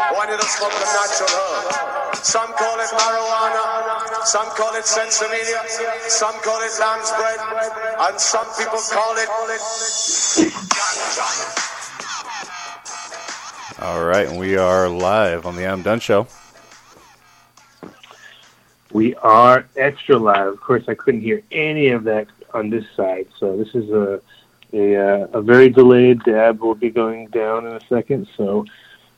We want you to smoke the natural herb. Some call it marijuana, some call it sinsemilla, some call it lamb's bread, and some people call it. All right, and we are live on the Adam Dunn show. We are extra live. Of course, I couldn't hear any of that on this side, so this is a a, uh, a very delayed dab. will be going down in a second. So,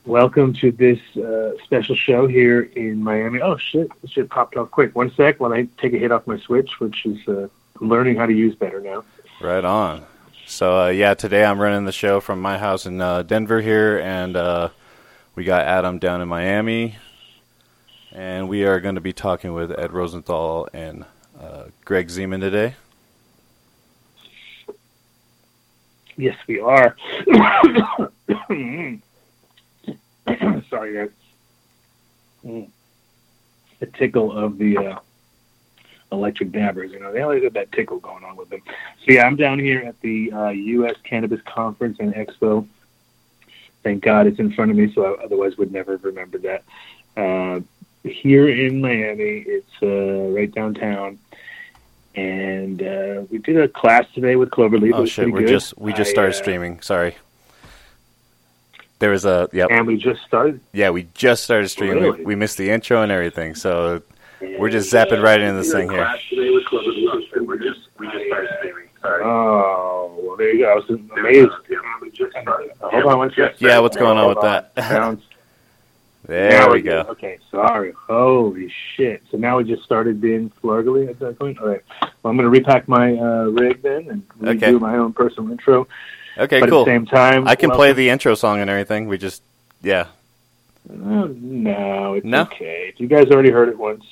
welcome to this uh, special show here in Miami. Oh shit! Shit popped off quick. One sec, while I take a hit off my switch, which is uh, learning how to use better now. Right on. So uh, yeah, today I'm running the show from my house in uh, Denver here, and uh, we got Adam down in Miami, and we are going to be talking with Ed Rosenthal and uh, Greg Zeman today. Yes, we are. Sorry, guys. Mm. The tickle of the uh, electric dabbers. You know, they always have that tickle going on with them. So yeah, I'm down here at the uh, U.S. Cannabis Conference and Expo. Thank God it's in front of me, so I otherwise would never have remembered that. Uh, here in Miami, it's uh, right downtown, and uh, we did a class today with Cloverleaf. Oh shit, we're good. just we just started I, uh, streaming. Sorry. There was a yep. And we just started. Yeah, we just started streaming. Really? We, we missed the intro and everything, so we're just zapping right into this thing here. Oh, well, there you go. I was amazed. Hold on one second. Yeah, what's going on with that? Sounds- There Now we go. Okay, sorry. Holy shit. So now we just started being flurgly at that point? All right. Well, I'm going to repack my uh, rig then and redo Okay. my own personal intro. Okay, but cool. at the same time, I can play the intro song and everything. We just yeah. Oh, no, it's No? okay. You guys already heard it once.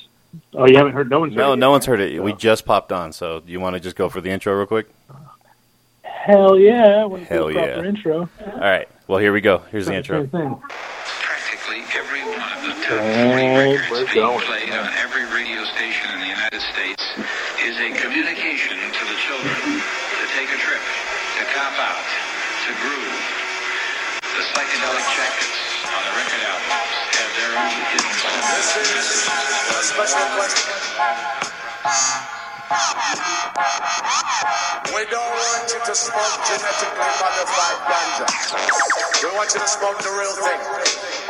Oh, you haven't heard? No one's heard No, it no yet. one's heard it. We oh. just popped on, so you want to just go for the intro real quick? Hell yeah. I want to do Hell a yeah. intro. All right. Well, here we go. Here's the intro. Practically every one of the top 40 records being going. played on every radio station in the United States is a communication on the record albums have their own special question. We don't want you to smoke genetically modified ganja. We want you to smoke the real thing.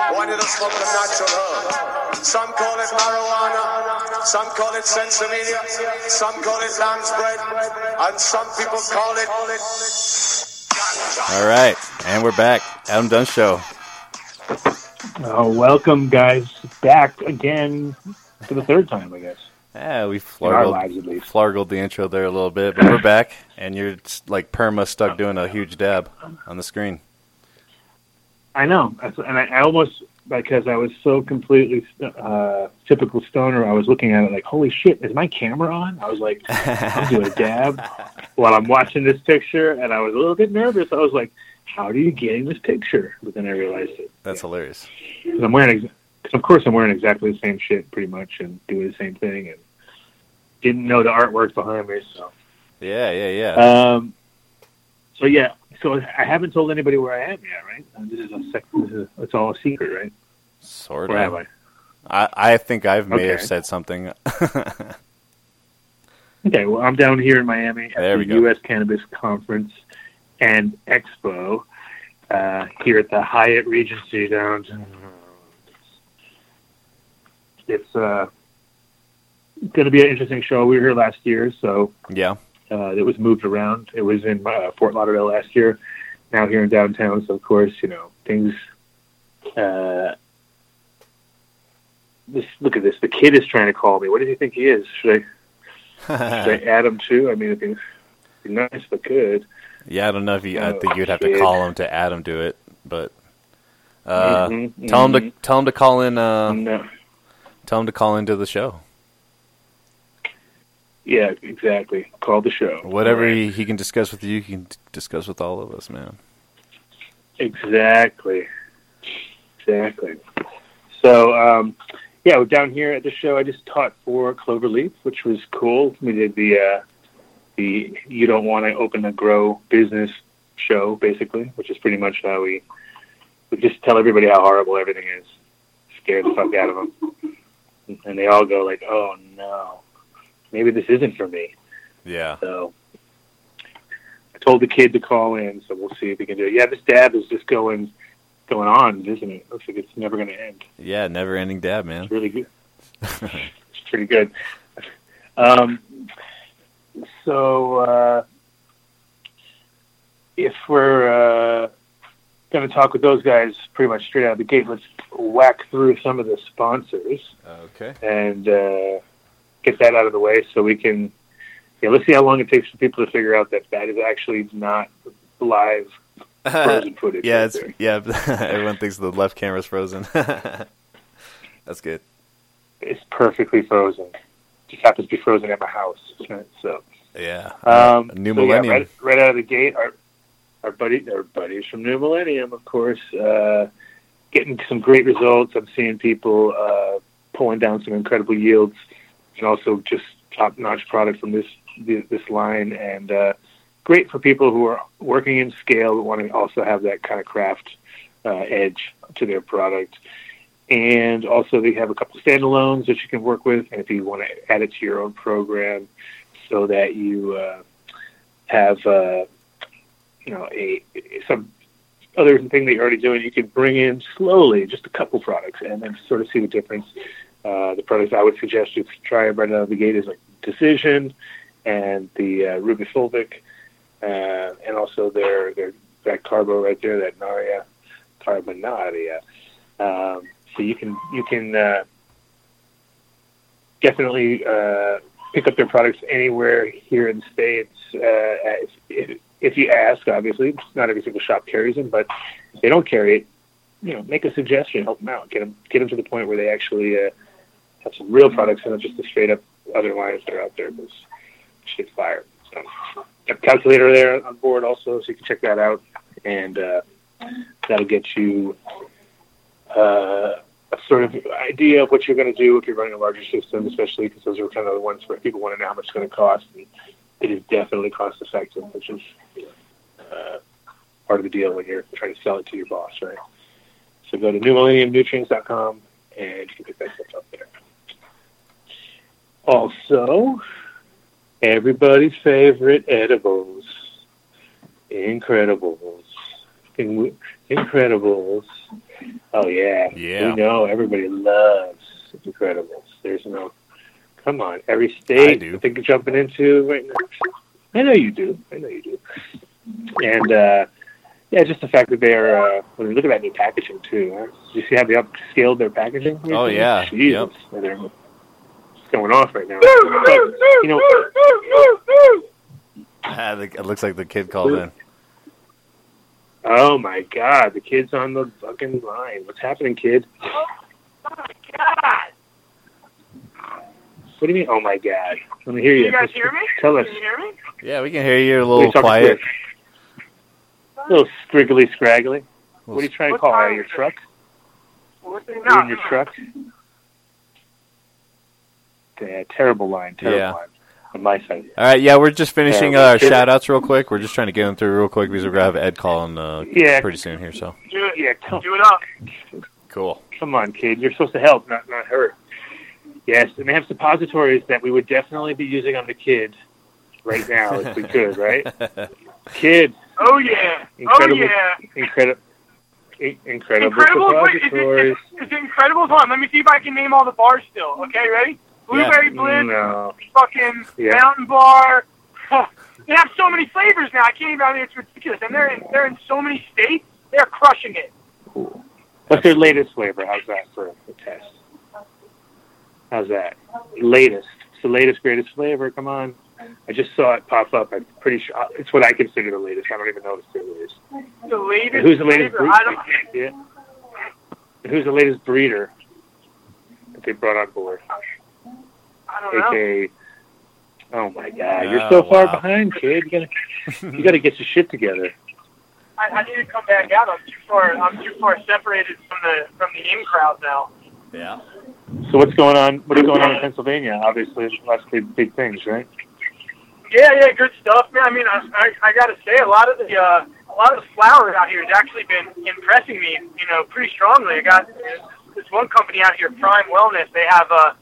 We want you to smoke the natural herb. Some call it marijuana, some call it sinsemilla, some call it lamb's bread, and some people call it. All right, and we're back. Adam Dunn Show. Oh, welcome, guys, back again for the third time, I guess. Yeah, we flargled, lives, flargled the intro there a little bit, but we're back, and you're like perma stuck doing a huge dab on the screen. I know, and I, I almost because I was so completely uh, typical stoner. I was looking at it like, "Holy shit, is my camera on?" I was like, "I'm doing a dab while I'm watching this picture," and I was a little bit nervous. I was like, "How are you getting this picture?" But then I realized it. That's hilarious. 'Cause I'm wearing, ex- cause of course, I'm wearing exactly the same shit, pretty much, and doing the same thing, and didn't know the artwork behind me. So, Yeah, yeah, yeah. um, so yeah, so I haven't told anybody where I am yet, right? This is a sec- this is it's all a secret, right? sort Where have of. I? I, I think I may have said something. Okay, well, I'm down here in Miami at There the. U.S. Cannabis Conference and Expo uh, here at the Hyatt Regency downtown. It's uh, going to be an interesting show. We were here last year, so yeah. Uh, it was moved around. It was in uh, Fort Lauderdale last year, now here in downtown. So, of course, you know, things. Uh, this, look at this. The kid is trying to call me. What does he think he is? Should I should I add him too? I mean, it'd be, be nice if I could. yeah, I don't know if you. I think you'd have to call him to add him to it, but Uh, Mhm, Tell him to mhm. tell him to call in. Uh, No. tell him to call into the show. Yeah, exactly. Call the show. Whatever Right. he, he can discuss with you, he can discuss with all of us, man. Exactly. Exactly. So, um, yeah, we're down here at the show. I just taught for Cloverleaf, which was cool. We did the uh, the you don't want to open a grow business show, basically, which is pretty much how we we just tell everybody how horrible everything is, scare the fuck out of them, and they all go like, "Oh no, maybe this isn't for me." Yeah. So I told the kid to call in, so we'll see if we can do it. Yeah, this dab is just going going on, isn't it? Looks like it's never going to end. Yeah, never ending dab, man. It's really good. it's pretty good. Um, so uh, if we're uh, going to talk with those guys pretty much straight out of the gate, let's whack through some of the sponsors Okay. and uh, get that out of the way so we can. Yeah, let's see how long it takes for people to figure out that that is actually not live frozen footage. yeah, right it's there. yeah. everyone thinks the left camera's frozen. That's good. it's perfectly frozen. Just happens to be frozen at my house. So, Yeah. um, New so yeah, Millennium. right, right out of the gate, our our buddy, our buddies from New Millennium, of course, uh, getting some great results. I'm seeing people uh, pulling down some incredible yields, and also just top-notch product from this this line, and uh, great for people who are working in scale but want to also have that kind of craft uh, edge to their product. And also, they have a couple standalones that you can work with, and if you want to add it to your own program, so that you uh, have uh, you know a some other thing that you're already doing, you can bring in slowly just a couple products and then sort of see the difference. Uh, the products I would suggest you try right out of the gate is like Decision and the uh, Ruby Fulvic, uh, and also their their that carbo right there, that Naria Carbonaria. Um, so you can you can uh, definitely uh, pick up their products anywhere here in the states. Uh, if, if you ask, obviously, not every single shop carries them, but if they don't carry it, you know, make a suggestion, help them out, get them get them to the point where they actually uh, have some real products and not just the straight up other lines that are out there because shit's fire. So, a calculator there on board also, so you can check that out, and uh, that'll get you uh, a sort of idea of what you're going to do if you're running a larger system, especially because those are kind of the ones where people want to know how much it's going to cost. And it is definitely cost effective, which is uh, part of the deal when you're trying to sell it to your boss, right? So go to newmillenniumnutrients.com and you can pick that stuff up there. Also, everybody's favorite edibles, Incredibles. In- Incredibles. Oh yeah, Yeah. We know everybody loves Incredibles. There's no, come on, every state I do. think you're jumping into right now. I know you do. I know you do. And uh, yeah, just the fact that they're uh, when we look at that new packaging too. Huh? You see how they upscaled their packaging? Oh, recently? yeah. Jesus, they're it's going off right now. But, you know, Ah, the, it looks like the kid called in. oh my God, the kid's on the fucking line. What's happening, kid? Oh my god. What do you mean? Oh my God! Let me hear you. Can you guys hear me? Tell us. Can you hear me? Yeah, we can hear you a little you talking quiet. A little scriggly, scraggly. What are you trying to call out time of your truck? What's it? You No, in your truck? Yeah, terrible line. Terrible Yeah. line on my side. All right, yeah, we're just finishing Yeah, uh, we're shout outs real quick. We're just trying to get them through real quick because we're going to have Ed calling uh, Yeah. pretty soon here. So do it. Yeah, come, Do it up. cool. come on, kid. You're supposed to help, not not hurt. Yes, and they have suppositories that we would definitely be using on the kid right now if we could, right? Kid, Oh yeah. Incredible. Oh yeah. incredible, incredible Incredible. Wait, is suppositories. it, is it incredible? Hold on. Let me see if I can name all the bars still. Okay, ready? Blueberry Blitz, No, fucking Yeah. Mountain Bar. they have so many flavors now. I can't even. I mean, it's ridiculous. And they're in, they're in so many states. They're crushing it. Cool. what's their latest flavor? How's that for a test? How's that? Latest. It's the latest, greatest flavor. Come on. I just saw it pop up. I'm pretty sure uh, it's what I consider the latest. I don't even know what the latest. The latest Who's the latest group? I don't. Yeah. who's the latest breeder that they brought on board? I don't know. Oh my God, you're Oh, so far behind, kid. You gotta, you gotta get your shit together. I, I need to come back out. I'm too far. I'm too far separated from the from the in crowd now. Yeah. So what's going on? What's going on in Pennsylvania? Obviously, lots of big, big things, right? Yeah, yeah, good stuff, man. I mean, I, I, I got to say, a lot of the uh, a lot of the flowers out here has actually been impressing me, you know, pretty strongly. I got this one company out here, Prime Wellness. They have a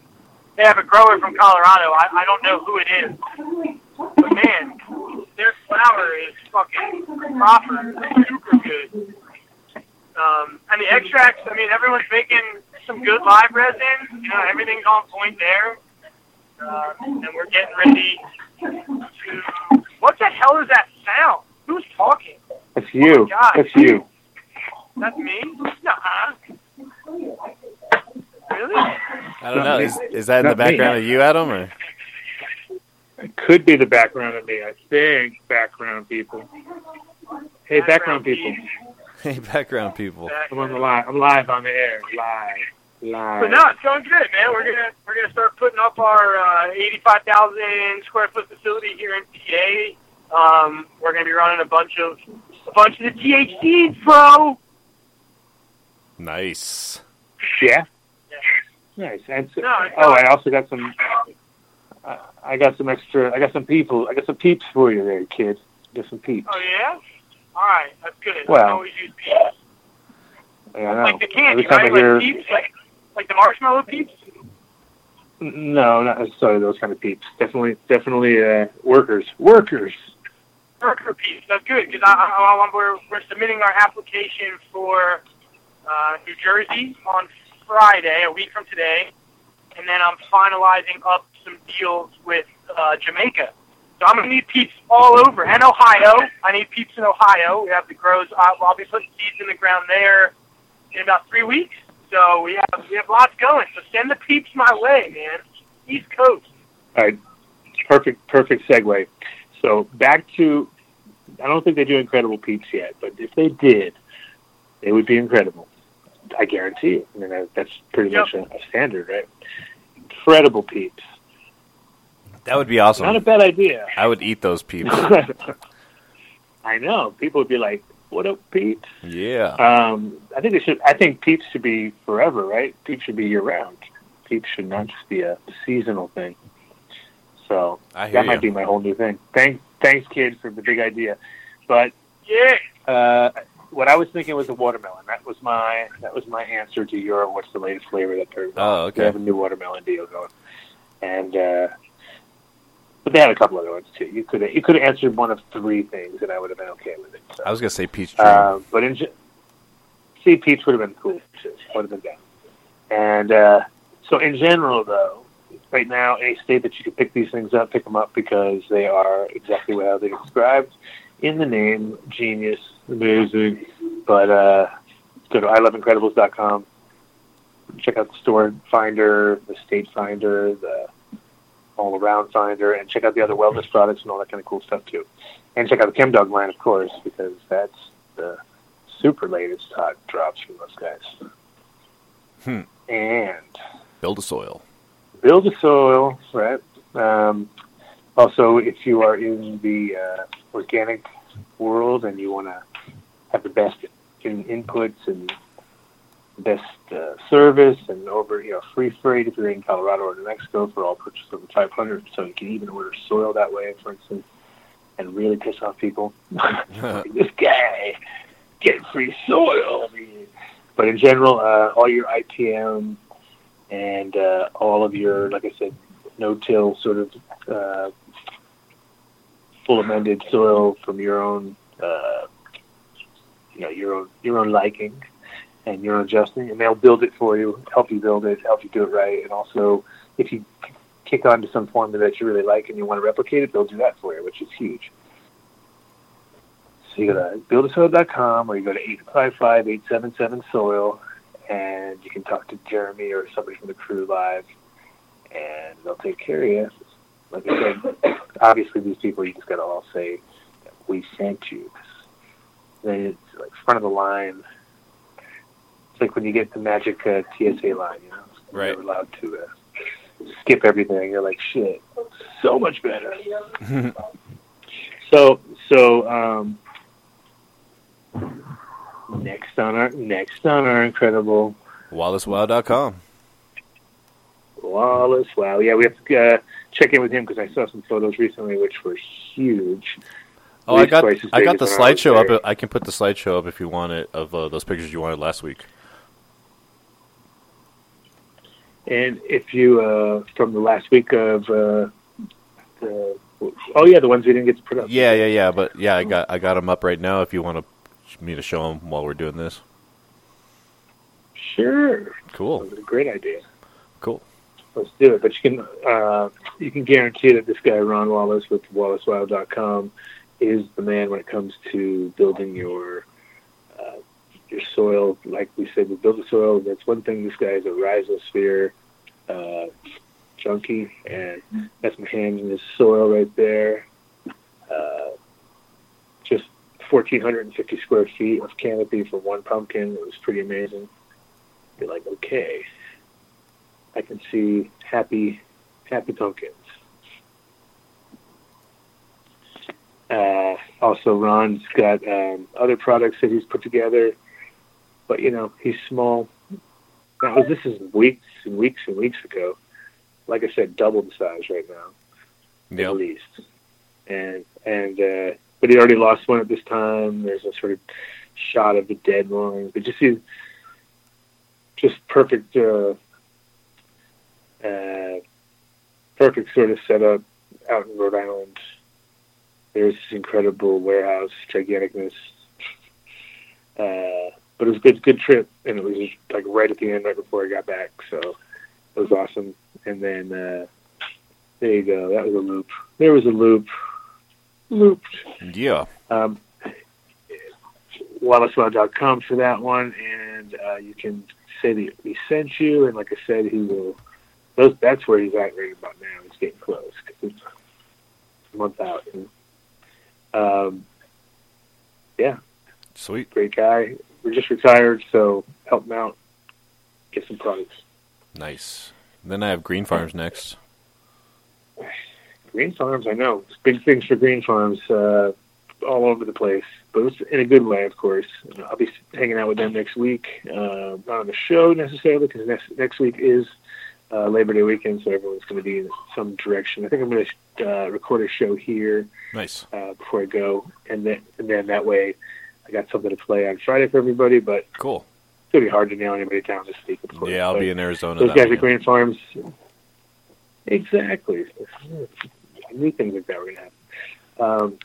they have a grower from Colorado. I, I don't know who it is, but man, their flower is fucking proper, super good. Um, and the extracts, I mean, everyone's making some good live resin. You know, everything's on point there. Uh, and we're getting ready to. What the hell is that sound? Who's talking? It's you. God. That's you. That's me? Nuh-uh. Really? I don't know. Is, is that in the Not me. background of you, Adam? Or It could be the background of me. I think background people. Hey, background people. hey, background people. I'm on the live. I'm live on the air. Live. Live. But no, it's going good, man. We're gonna we're gonna start putting up our uh, 85,000 square foot facility here in PA. Um, we're gonna be running a bunch of a bunch of the THCs, bro. Nice. Yeah. Nice. And so, No, oh, I also got some. I I got some extra. I got some people. I got some peeps for you there, kid. Got some peeps. Oh yeah. All right, that's good. I Well, can always use peeps. Yeah, I know. Like the candy, Every time right? I hear, Like peeps, like like the marshmallow peeps. No, not necessarily those kind of peeps. Definitely, definitely uh, workers. Workers. Worker peeps. That's good because I, I, I, we're we're submitting our application for uh, New Jersey on Friday, a week from today, and then I'm finalizing up some deals with uh, Jamaica. So I'm gonna need peeps all over, and Ohio. I need peeps in Ohio. We have the grows. I'll, I'll be putting seeds in the ground there in about three weeks. So we have we have lots going. So send the peeps my way, man. East Coast. All right. Perfect. Perfect segue. So back to. I don't think they do incredible peeps yet, but if they did, they would be incredible. I guarantee it. I mean, that's pretty Yep. much a, a standard, right? Incredible peeps. That would be awesome. Not a bad idea. I would eat those peeps. I know. People would be like, "What up, peeps?" Yeah. Um, I think they should. I think peeps should be forever, right? Peeps should be year round. Peeps should not just be a seasonal thing. So I hear that might you. be my whole new thing. Thanks, thanks, kid, for the big idea. But Yeah. uh, what I was thinking was a watermelon. That was my that was my answer to your what's the latest flavor that they're Oh, okay. They have a new watermelon deal going, and uh, but they had a couple other ones too. You could you could have answered one of three things, and I would have been okay with it. So. I was gonna say peach dream. Uh, but in see, peach would have been cool. Too. Would have been down. And uh, so, in general, though, right now, any state that you can pick these things up, pick them up because they are exactly what how they described in the name. Genius, amazing. But uh, go to iloveincredibles.com. Check out the store finder, the state finder, the all around finder, and check out the other wellness products and all that kind of cool stuff too. And check out the ChemDog line, of course, because that's the super latest hot drops from those guys. Hmm. And Build a soil. build a soil, right? Um, also, if you are in the uh, organic world and you want to have the best in inputs and best uh, service and over, you know, free freight if you're in Colorado or New Mexico for all purchase over 500, so you can even order soil that way, for instance, and really piss off people. this guy get free soil. But in general, uh, all your IPM and uh, all of your, like I said, no-till sort of uh, full amended soil from your own, uh, you know, your own your own liking and your own adjusting, and they'll build it for you, help you build it, help you do it right, and also if you kick on to some formula that you really like and you want to replicate it, they'll do that for you, which is huge. So you go to buildasoil.com or you go to 855-877-SOIL and you can talk to Jeremy or somebody from the crew live and they'll take care of you. Like I said, obviously these people you just got to all say, we sent you. Then it's like front of the line It's like when you get the magic uh, TSA line, you know, Right. you're allowed to uh, skip everything. You're like, shit, so much better. so, so um, next on our next on our incredible WallaceWow.com. Wallace. Wow, yeah, we have to uh, check in with him because I saw some photos recently which were huge. Oh, I got I got the I slideshow up. I can put the slideshow up if you want it of uh, those pictures you wanted last week. And if you uh, from the last week of uh, the oh yeah, the ones we didn't get to put up. Yeah, yeah, yeah. But yeah, I got I got them up right now. If you want to, me to show them while we're doing this. sure. Cool, That was a great idea. cool. Let's do it. But you can uh, you can guarantee that this guy Ron Wallace with WallaceWow.com is the man when it comes to building your uh, your soil. Like we said, we build the soil. That's one thing. This guy is a rhizosphere uh, junkie, and that's my hand in his soil right there. Uh, just 1,450 square feet of canopy for one pumpkin. It was pretty amazing. You're like, okay, I can see happy, happy pumpkins. Uh, also, Ron's got um, other products that he's put together, but you know he's small. That was this is weeks and weeks and weeks ago. Like I said, double the size right now at least. And and uh, but he already lost one at this time. There's a sort of shot of the dead one, but just see, just perfect, uh, uh, perfect sort of setup out in Rhode Island. There's this incredible warehouse, giganticness. Uh, but it was a good, good trip, and it was just, like right at the end, right before I got back. So it was awesome. And then uh, there you go. That was a loop. There was a loop. Looped. Yeah. Um, WallaceWow.com for that one, and uh, you can say that we sent you. And like I said, he will. Those that's where he's at right about now. It's getting close 'cause it's a month out. And, um, yeah, Sweet. great guy. We're just retired, so help him out. Get some products. Nice. Then I have Green Farms next. Green Farms, I know. It's big things for Green Farms uh, all over the place, but it's in a good way, of course. I'll be hanging out with them next week. Uh, not on the show necessarily, because next next week is uh, Labor Day weekend, so everyone's going to be in some direction. I think I'm going to uh, record a show here Nice. uh, before I go, and then and then that way I got something to play on Friday for everybody. But cool. it's going to be hard to nail anybody down this week, of course. Yeah, I'll But- be in Arizona. those guys at. Green Farms. Exactly. I knew things like that were going to happen. Um,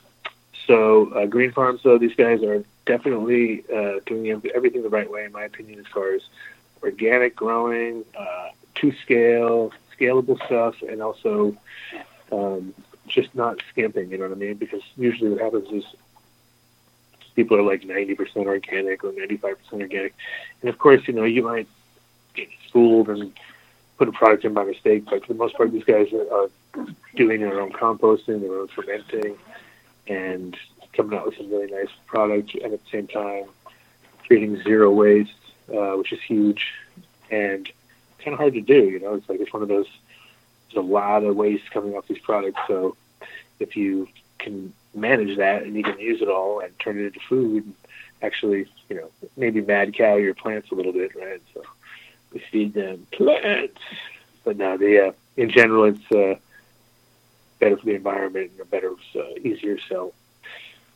so uh, Green Farms, though, these guys are definitely uh, doing everything the right way, in my opinion, as far as organic growing, uh, to scale, scalable stuff, and also um, just not skimping. You know what I mean? Because usually what happens is people are like 90% organic or 95% organic, and of course, you know, you might get fooled and put a product in by mistake, but for the most part, these guys are, are doing their own composting, their own fermenting, and coming out with some really nice product, and at the same time, creating zero waste, uh, which is huge and kind of hard to do. You know, it's like it's one of those. There's a lot of waste coming off these products, so if you can manage that and you can use it all and turn it into food, actually, you know, maybe mad cow your plants a little bit, right? So we feed them plants, but no, they uh, in general, it's uh, better for the environment and a better, uh, easier sell.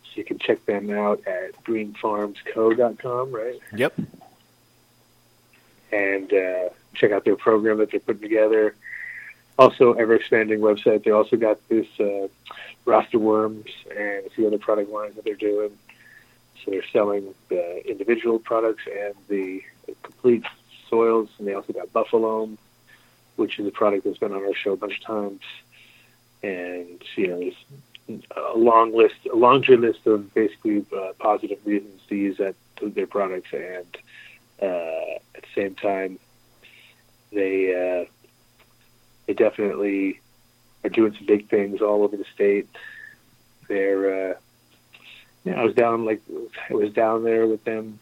So you can check them out at greenfarmsco.com, right? Yep. And uh, check out their program that they're putting together. Also, ever expanding website. They also got this uh, roster worms and a few other product lines that they're doing. So they're selling the individual products and the, complete soils, and they also got Buffalo, which is a product that's been on our show a bunch of times. And you know, there's a long list, a laundry list of basically uh, positive reasons to use that their products and at the same time, they uh, they definitely are doing some big things all over the state. They're uh, yeah, I was down like I was down there with them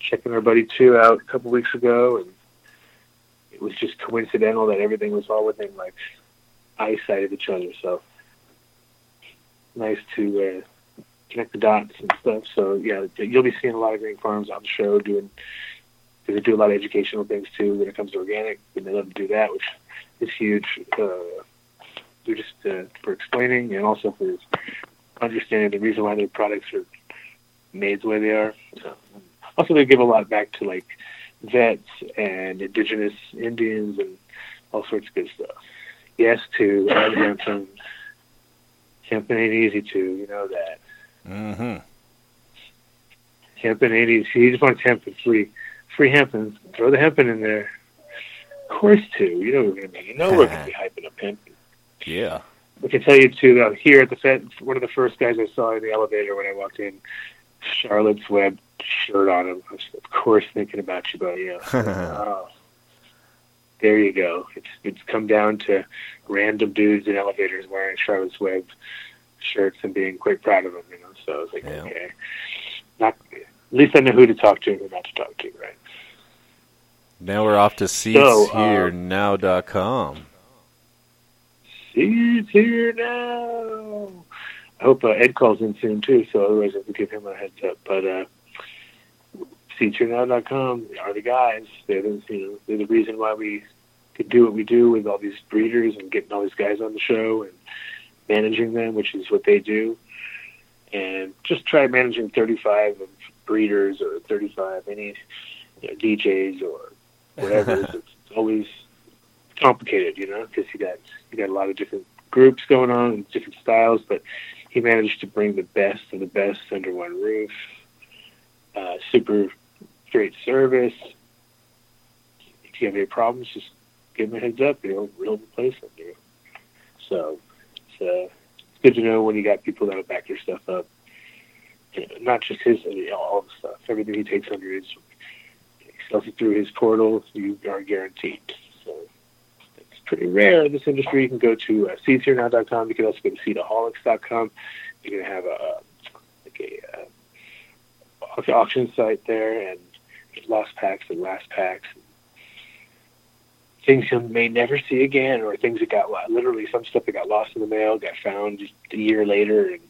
checking our buddy two out a couple weeks ago, and it was just coincidental that everything was all within like eyesight of each other. So nice to uh, connect the dots and stuff. So yeah, you'll be seeing a lot of green farms on the show doing. Because they do a lot of educational things too when it comes to organic, and they love to do that, which is huge. Uh, they're just uh, for explaining and also for understanding the reason why their products are made the way they are. So, also, they give a lot back to like vets and indigenous Indians and all sorts of good stuff. Yes, to Ed Hampton. Hemping ain't easy to, you know that. Mm-hmm. Hemping ain't easy. He just wants hemping free. Free hemping. Throw the hemping in there. Of course, too. You know we're going to be. You know we're going to be hyping up hemping. Yeah. I can tell you too. Though here at the Fed, one of the first guys I saw in the elevator when I walked in, Charlotte's Web shirt on him. I was, of course, thinking about you, buddy. Yeah. oh, there you go. It's it's come down to random dudes in elevators wearing Charlotte's Web shirts and being quite proud of them. You know, so I was like, Yeah. okay, not at least I know who to talk to and who not to talk to, right? Now we're off to So, uh, seedsherenow.com. It's here now. I hope uh, Ed calls in soon too, so otherwise I have to give him a heads up. But uh, seedsherenow.com are the guys. They're the, you know, they're the reason why we could do what we do with all these breeders and getting all these guys on the show and managing them, which is what they do. And just try managing 35 of breeders or 35 any you know, DJs or whatever. it's, always complicated, you know, because you got you got a lot of different groups going on and different styles, but he managed to bring the best of the best under one roof. Uh, super great service. If you have any problems, just give him a heads up. He'll he'll replace them. You know? So it's, it's good to know when you got people that'll back your stuff up. You know, not just his, you know, all the stuff. Everything he takes under his, it through his portal. You are guaranteed. So it's pretty rare in this industry. You can go to uh, seedsherenow.com. You can also go to seedaholics.com. You can have a like a uh, auction site there, and lost packs and last packs. Things you may never see again, or things that got literally some stuff that got lost in the mail got found just a year later, and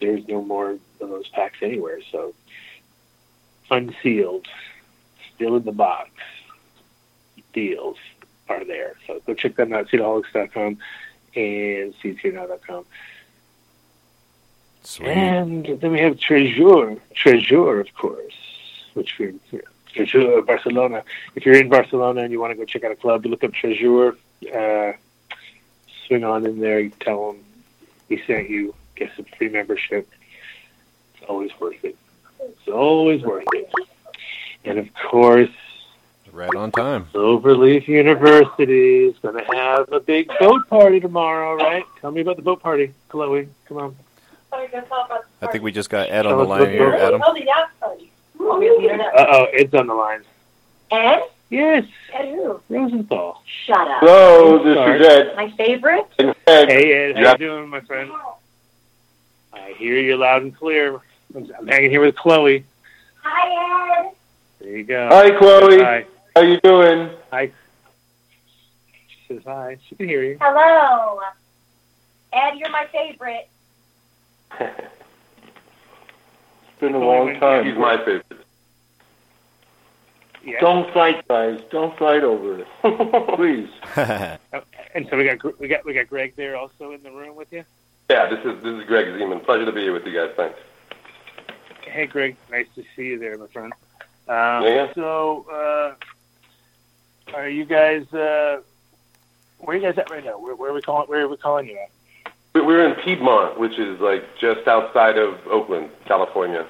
there's no more of those packs anywhere. So unsealed, still in the box, deals are there. So go check them out, seedaholics.com and seedsherenow.com. Sweet. And then we have Treasure, Treasure, of course, which we Treasure Barcelona. If you're in Barcelona and you want to go check out a club, you look up Treasure, uh, swing on in there, you tell them we sent you, get some free membership. It's always worth it. It's always worth it. And of course, Right on time. Cloverleaf University is going to have a big boat party tomorrow, right? Tell me about the boat party, Chloe. Come on. I think we just got Ed on the line here, Adam. Oh, the yacht party. Oh, we have the internet. Uh oh, Ed's on the line. Ed? Yes, Ed who? Rosenthal. Shut up. Hello, this Sorry. is Ed. My favorite? Ed. Hey Ed, how Yeah. you doing, my friend? I hear you loud and clear. I'm hanging here with Chloe. Hi, Ed. There you go. Hi, Chloe. Hi. How you doing? Hi. She says hi. She can hear you. Hello. Ed, you're my favorite. it's been a long time. He's my favorite. Yeah. Don't fight, guys. Don't fight over it. Please. Oh, and so we got Gr- we got we got Greg there also in the room with you. Yeah, this is this is Greg Zeman. Pleasure to be here with you guys. Thanks. Hey Greg, nice to see you there, my friend. Um, Yeah. So, uh, are you guys? Uh, where are you guys at right now? Where, where are we calling? Where are we calling you at? We- We're in Piedmont, which is like just outside of Oakland, California,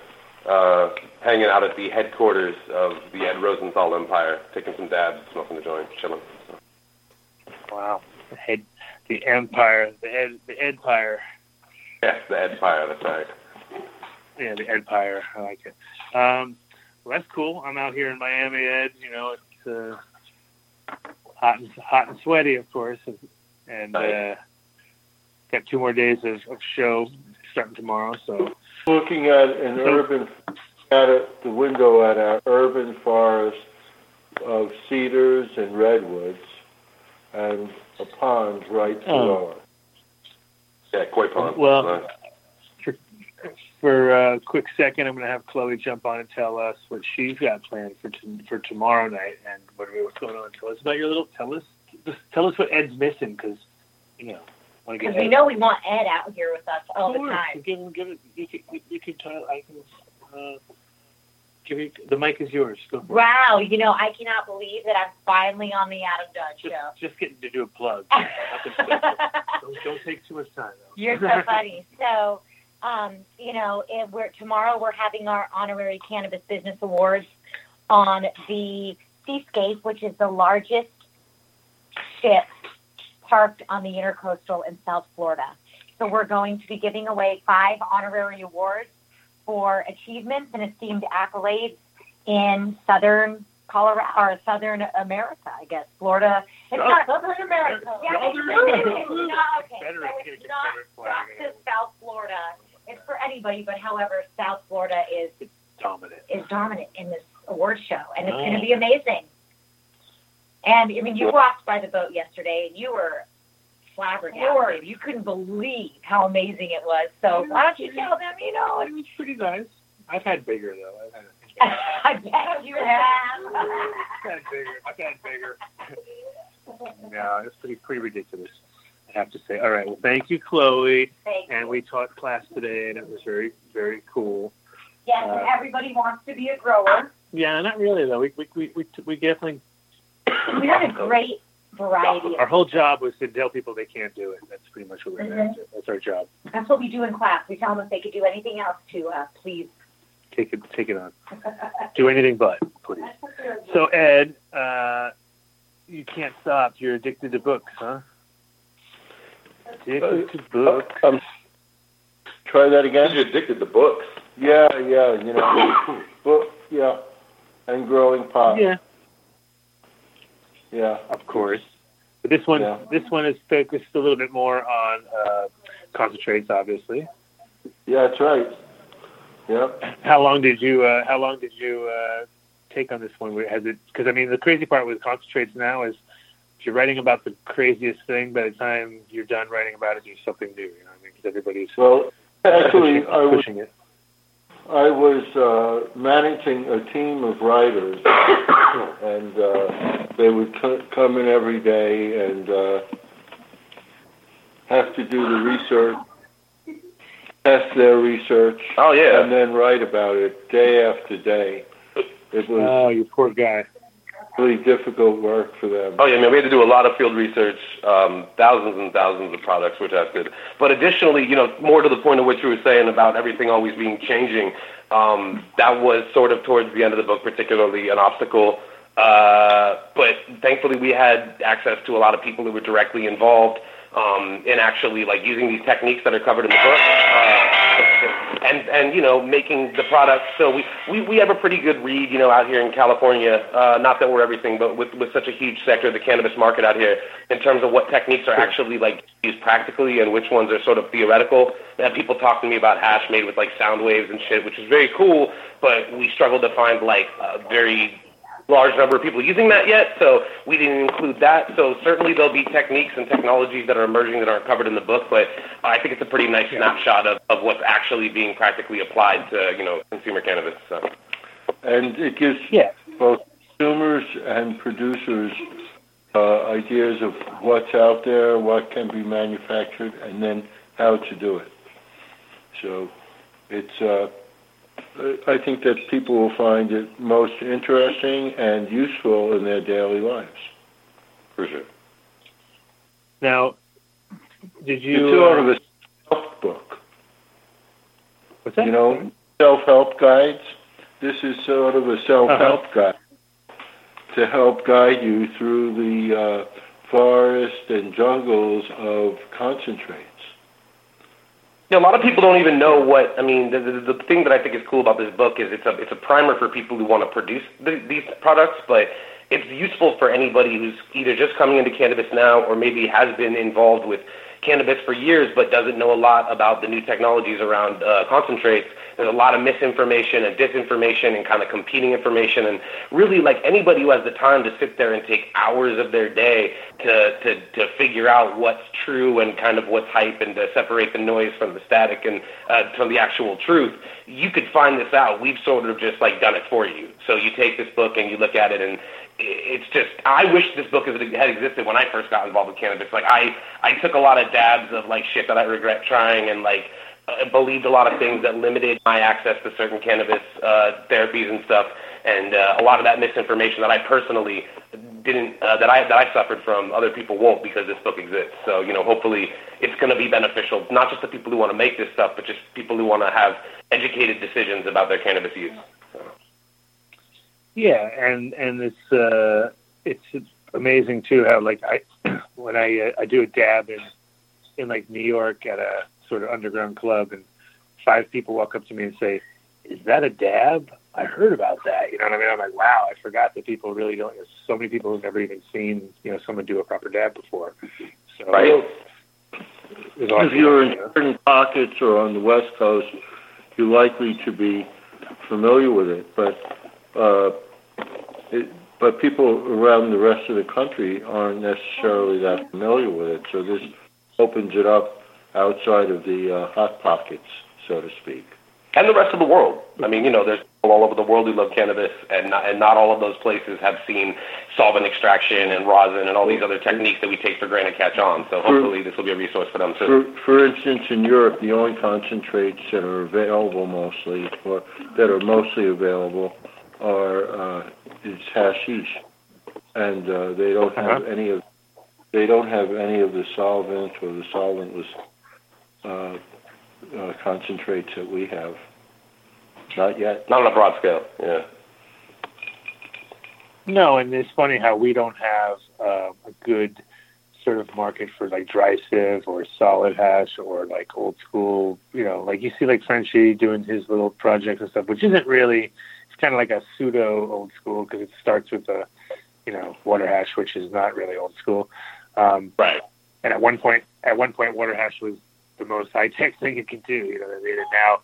uh, hanging out at the headquarters of the Ed Rosenthal Empire, taking some dabs, smoking a joint, chilling. Wow, the head, the empire, the ed, the empire. Yes, the Edpire. That's right. Yeah, the empire. I like it. Um, well, that's cool. I'm out here in Miami, Ed. You know, it's uh, hot and hot and sweaty, of course, and, and uh, got two more days of, of show starting tomorrow. So Looking at an So- urban at a, the window at our urban forest of cedars and redwoods, and a pond right below us. Yeah, koi pond. Well, Nice. For a quick second, I'm going to have Chloe jump on and tell us what she's got planned for t- for tomorrow night and what what's going on. Tell us about your little. Tell us. Just tell us what Ed's missing because you know. Because we know we want Ed out here with us all the time. Give him, give it. You can, you- you can tell. I can. Uh, give you. The mic is yours. Go for it. Wow, you know, I cannot believe that I'm finally on the Adam Dunn Just, show. just getting to do a plug. Don't, don't take too much time. Though. You're so funny. So, um, you know, it, we're tomorrow we're having our honorary cannabis business awards on the Seascape, which is the largest ship parked on the intercoastal in South Florida. So we're going to be giving away five honorary awards for achievements and esteemed accolades in Southern Colorado or Southern America, I guess. Florida. It's not Southern America. Yeah, it's, it's not okay. Better So it's you get a not South Florida. It's for anybody, but however, South Florida is Dominant. is dominant in this award show, and it's going Oh. to be amazing. And I mean, you walked by the boat yesterday, and you were flabbergasted. You couldn't believe how amazing it was. So why don't you tell them? You know, It was pretty nice. I've had bigger though. I've had, I bet you have. I've had bigger. I've had bigger. yeah, it's pretty pretty ridiculous. Have to say. All right. Well, thank you, Chloe. Thank And you. we taught class today, and it was very very cool. Yes, and everybody wants to be a grower. Yeah, not really though. We we we we, we definitely. We had a great variety. Our whole job was to tell people they can't do it. That's pretty much what we're to. That's our job. that's what we do in class. We tell them if they could do anything else to uh, please. Take it take it on. Do anything but, please. So Ed, uh, you can't stop. You're addicted to books, huh? Addicted to books. Um, try that again. You're addicted to books. Yeah, yeah, you know, book, yeah, and growing pot. Yeah, yeah. of course. But this one, Yeah. this one is focused a little bit more on uh, concentrates, obviously. Yeah, that's right. Yeah. How long did you? Uh, how long did you uh, take on this one? Has it? Because I mean, the crazy part with concentrates now is if you're writing about the craziest thing, by the time you're done writing about it, there's something new. You know, what I mean, because everybody's Well, actually, pushing, I was pushing it. I was uh, managing a team of writers, and uh, they would co- come in every day and uh, have to do the research, test their research, Oh yeah. and then write about it day after day. It was Oh, you poor guy. Really difficult work for them. Oh yeah, I mean, we had to do a lot of field research, um, thousands and thousands of products were tested. But additionally, you know, more to the point of what you were saying about everything always being changing, um, that was sort of towards the end of the book, particularly an obstacle. Uh, but thankfully, we had access to a lot of people who were directly involved um, in actually like using these techniques that are covered in the book. Uh, and and you know making the product. So we, we we have a pretty good read you know out here in California. Uh, not that we're everything but with with such a huge sector the cannabis market out here in terms of what techniques are actually like used practically and which ones are sort of theoretical. I had people talk to me about hash made with like sound waves and shit which is very cool but we struggle to find like a very large number of people using that yet, so we didn't include that. So certainly there'll be techniques and technologies that are emerging that aren't covered in the book, but I think it's a pretty nice snapshot of, of what's actually being practically applied to, you know, consumer cannabis. So. And it gives Yeah. both consumers and producers uh, ideas of what's out there, what can be manufactured, and then how to do it. So it's, uh, I think that people will find it most interesting and useful in their daily lives. For sure. Now, did you? it's sort uh, of a self book. what's that? You know, self-help guides. This is sort of a self-help Uh-huh. guide to help guide you through the uh, forest and jungles of concentrates. Yeah, a lot of people don't even know what. I mean, the, the, the thing that I think is cool about this book is it's a it's a primer for people who want to produce the, these products, but it's useful for anybody who's either just coming into cannabis now or maybe has been involved with cannabis for years but doesn't know a lot about the new technologies around uh, concentrates, there's a lot of misinformation and disinformation and kind of competing information. And really, like anybody who has the time to sit there and take hours of their day to, to, to figure out what's true and kind of what's hype and to separate the noise from the static and uh, from the actual truth, you could find this out. We've sort of just like done it for you. So you take this book and you look at it and it's just I wish this book had existed when I first got involved with cannabis. Like I I took a lot of dabs of like shit that I regret trying and like uh, believed a lot of things that limited my access to certain cannabis uh, therapies and stuff, and uh, a lot of that misinformation that I personally didn't uh, that I that I suffered from, other people won't because this book exists. So you know, hopefully, it's going to be beneficial not just to people who want to make this stuff, but just people who want to have educated decisions about their cannabis use. So. Yeah, and and it's uh, it's amazing too how like I when I uh, I do a dab in in like New York at a sort of underground club, and five people walk up to me and say, "Is that a dab?" I heard about that. You know what I mean? I'm like, wow, I forgot that people really don't. There's so many people who've never even seen you know someone do a proper dab before. So right. If you're in certain pockets or on the West Coast, you're likely to be familiar with it, but uh, it, but people around the rest of the country aren't necessarily that familiar with it. So this opens it up outside of the uh, hot pockets, so to speak. And the rest of the world. I mean, you know, there's people all over the world who love cannabis, and not, and not all of those places have seen solvent extraction and rosin and all these other techniques that we take for granted catch on. So hopefully, this will be a resource for them too. For, for instance, in Europe, the only concentrates that are available mostly, or that are mostly available, are uh, is hashish, and uh, they don't have any of they don't have any of the solvent or the solventless uh, uh, concentrates that we have. Not yet. Not on a broad scale. Yeah. No, and it's funny how we don't have uh, a good sort of market for like dry sieve or solid hash or like old school. You know, like you see like Frenchy doing his little projects and stuff, which isn't really. It's kind of like a pseudo old school because it starts with a, you know, water hash, which is not really old school. Um, right. And at one point, at one point, water hash was the most high tech thing it can do. You know what I mean? And now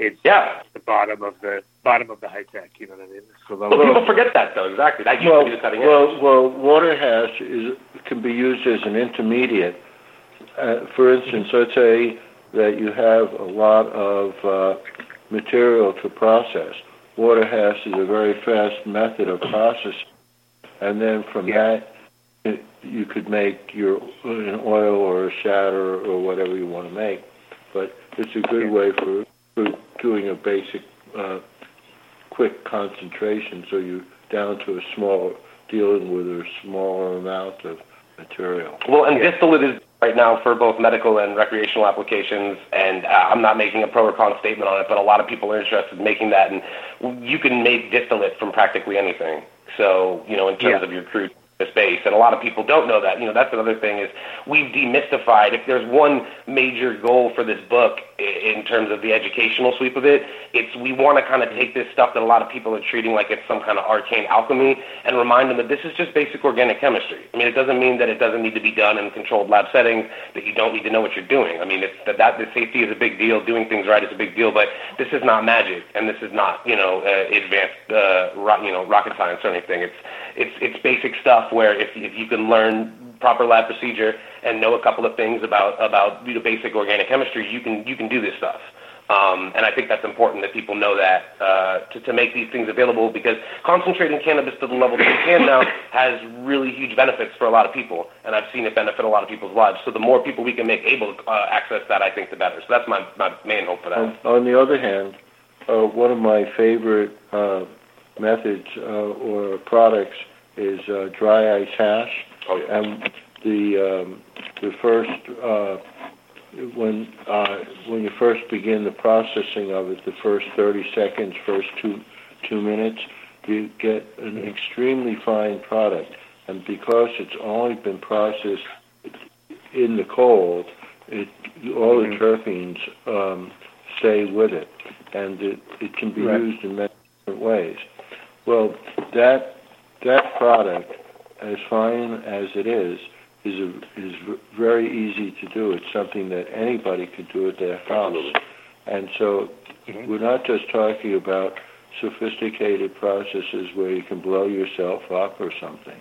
it's yeah. the bottom of the bottom of the high tech. You know what I mean? So well, people forget that though. Exactly. That well, to be the cutting well, edge. Well, water hash is can be used as an intermediate. Uh, for instance, let's say that you have a lot of uh, material to process. Water hash is a very fast method of processing, and then from yeah. that you could make your an oil or a shatter or whatever you want to make. But it's a good way for, for doing a basic, uh, quick concentration. So you're down to a small, dealing with a smaller amount of material. Well, and yeah. distillate is right now for both medical and recreational applications. And uh, I'm not making a pro or con statement on it, but a lot of people are interested in making that. And you can make distillate from practically anything. So, you know, in terms yeah. of your crude space and a lot of people don't know that. You know that's another thing is we've demystified if there's one major goal for this book in terms of the educational sweep of it it's we want to kind of take this stuff that a lot of people are treating like it's some kind of arcane alchemy and remind them that this is just basic organic chemistry. I mean it doesn't mean that it doesn't need to be done in controlled lab settings that you don't need to know what you're doing. I mean it's that, that the safety is a big deal doing things right is a big deal but this is not magic and this is not you know uh, advanced uh, ro- you know rocket science or anything. It's it's it's basic stuff where if if you can learn proper lab procedure and know a couple of things about about you know, basic organic chemistry, you can you can do this stuff. Um, and I think that's important that people know that uh, to, to make these things available because concentrating cannabis to the level that it can now has really huge benefits for a lot of people, and I've seen it benefit a lot of people's lives. So the more people we can make able to uh, access that, I think the better. So that's my, my main hope for that. On, on the other hand, uh, one of my favorite uh, methods uh, or products is uh, dry ice hash. Oh, yeah. And the um, the first uh, when uh, when you first begin the processing of it, the first 30 seconds, first two two minutes, you get an extremely fine product. And because it's only been processed in the cold, it, all mm-hmm. the terpenes um, stay with it, and it, it can be right. used in many different ways. Well, that that product, as fine as it is, is a, is very easy to do. It's something that anybody could do at their house. Absolutely. And so mm-hmm. we're not just talking about sophisticated processes where you can blow yourself up or something.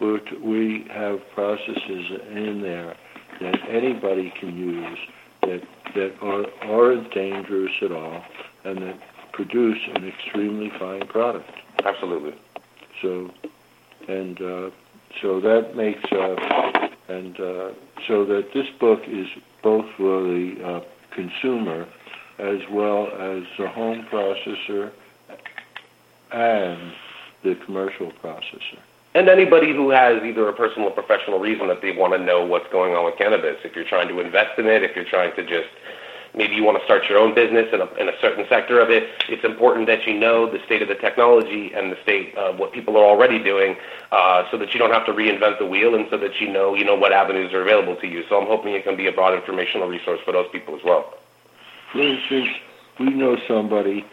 We're t- we have processes in there that anybody can use that that are, aren't dangerous at all and that produce an extremely fine product. Absolutely. So, and uh, so that makes, uh, and uh, so that this book is both for the uh, consumer as well as the home processor and the commercial processor. And anybody who has either a personal or professional reason that they want to know what's going on with cannabis, if you're trying to invest in it, if you're trying to just maybe you want to start your own business in a, in a certain sector of it, it's important that you know the state of the technology and the state of what people are already doing, uh, so that you don't have to reinvent the wheel, and so that you know you know what avenues are available to you. So I'm hoping it can be a broad informational resource for those people as well. For instance, we know somebody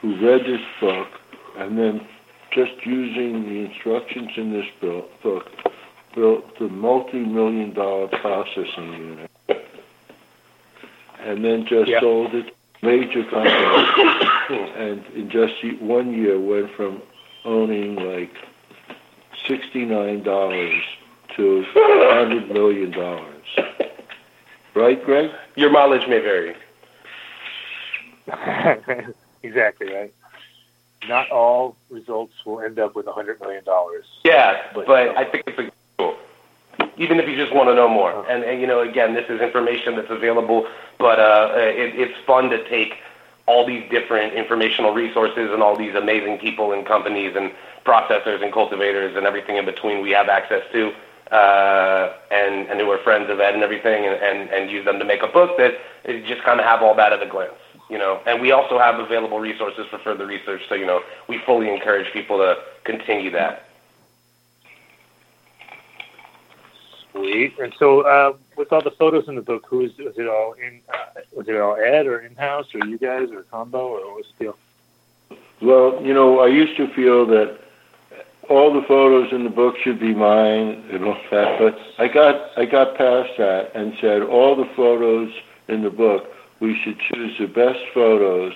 who read this book and then just using the instructions in this book built the multi-million dollar processing unit and then just Yeah. sold it major companies and in just one year went from owning like $69 to $100 million. Right, Greg? Your mileage may vary. exactly right. Not all results will end up with a hundred million dollars. Yeah, But- but I think it's a cool. Even if you just want to know more, and, and you know, again, this is information that's available, but uh, it, it's fun to take all these different informational resources and all these amazing people and companies and processors and cultivators and everything in between we have access to, uh, and and who are friends of Ed and everything, and, and, and use them to make a book that just kind of have all that at a glance, you know. And we also have available resources for further research, so you know, we fully encourage people to continue that. Sweet. And so, uh, with all the photos in the book, who is was it all in? Uh, was it all Ed or in house or you guys or combo or what was the deal? Well, you know, I used to feel that all the photos in the book should be mine and all that, but I got I got past that and said all the photos in the book we should choose the best photos,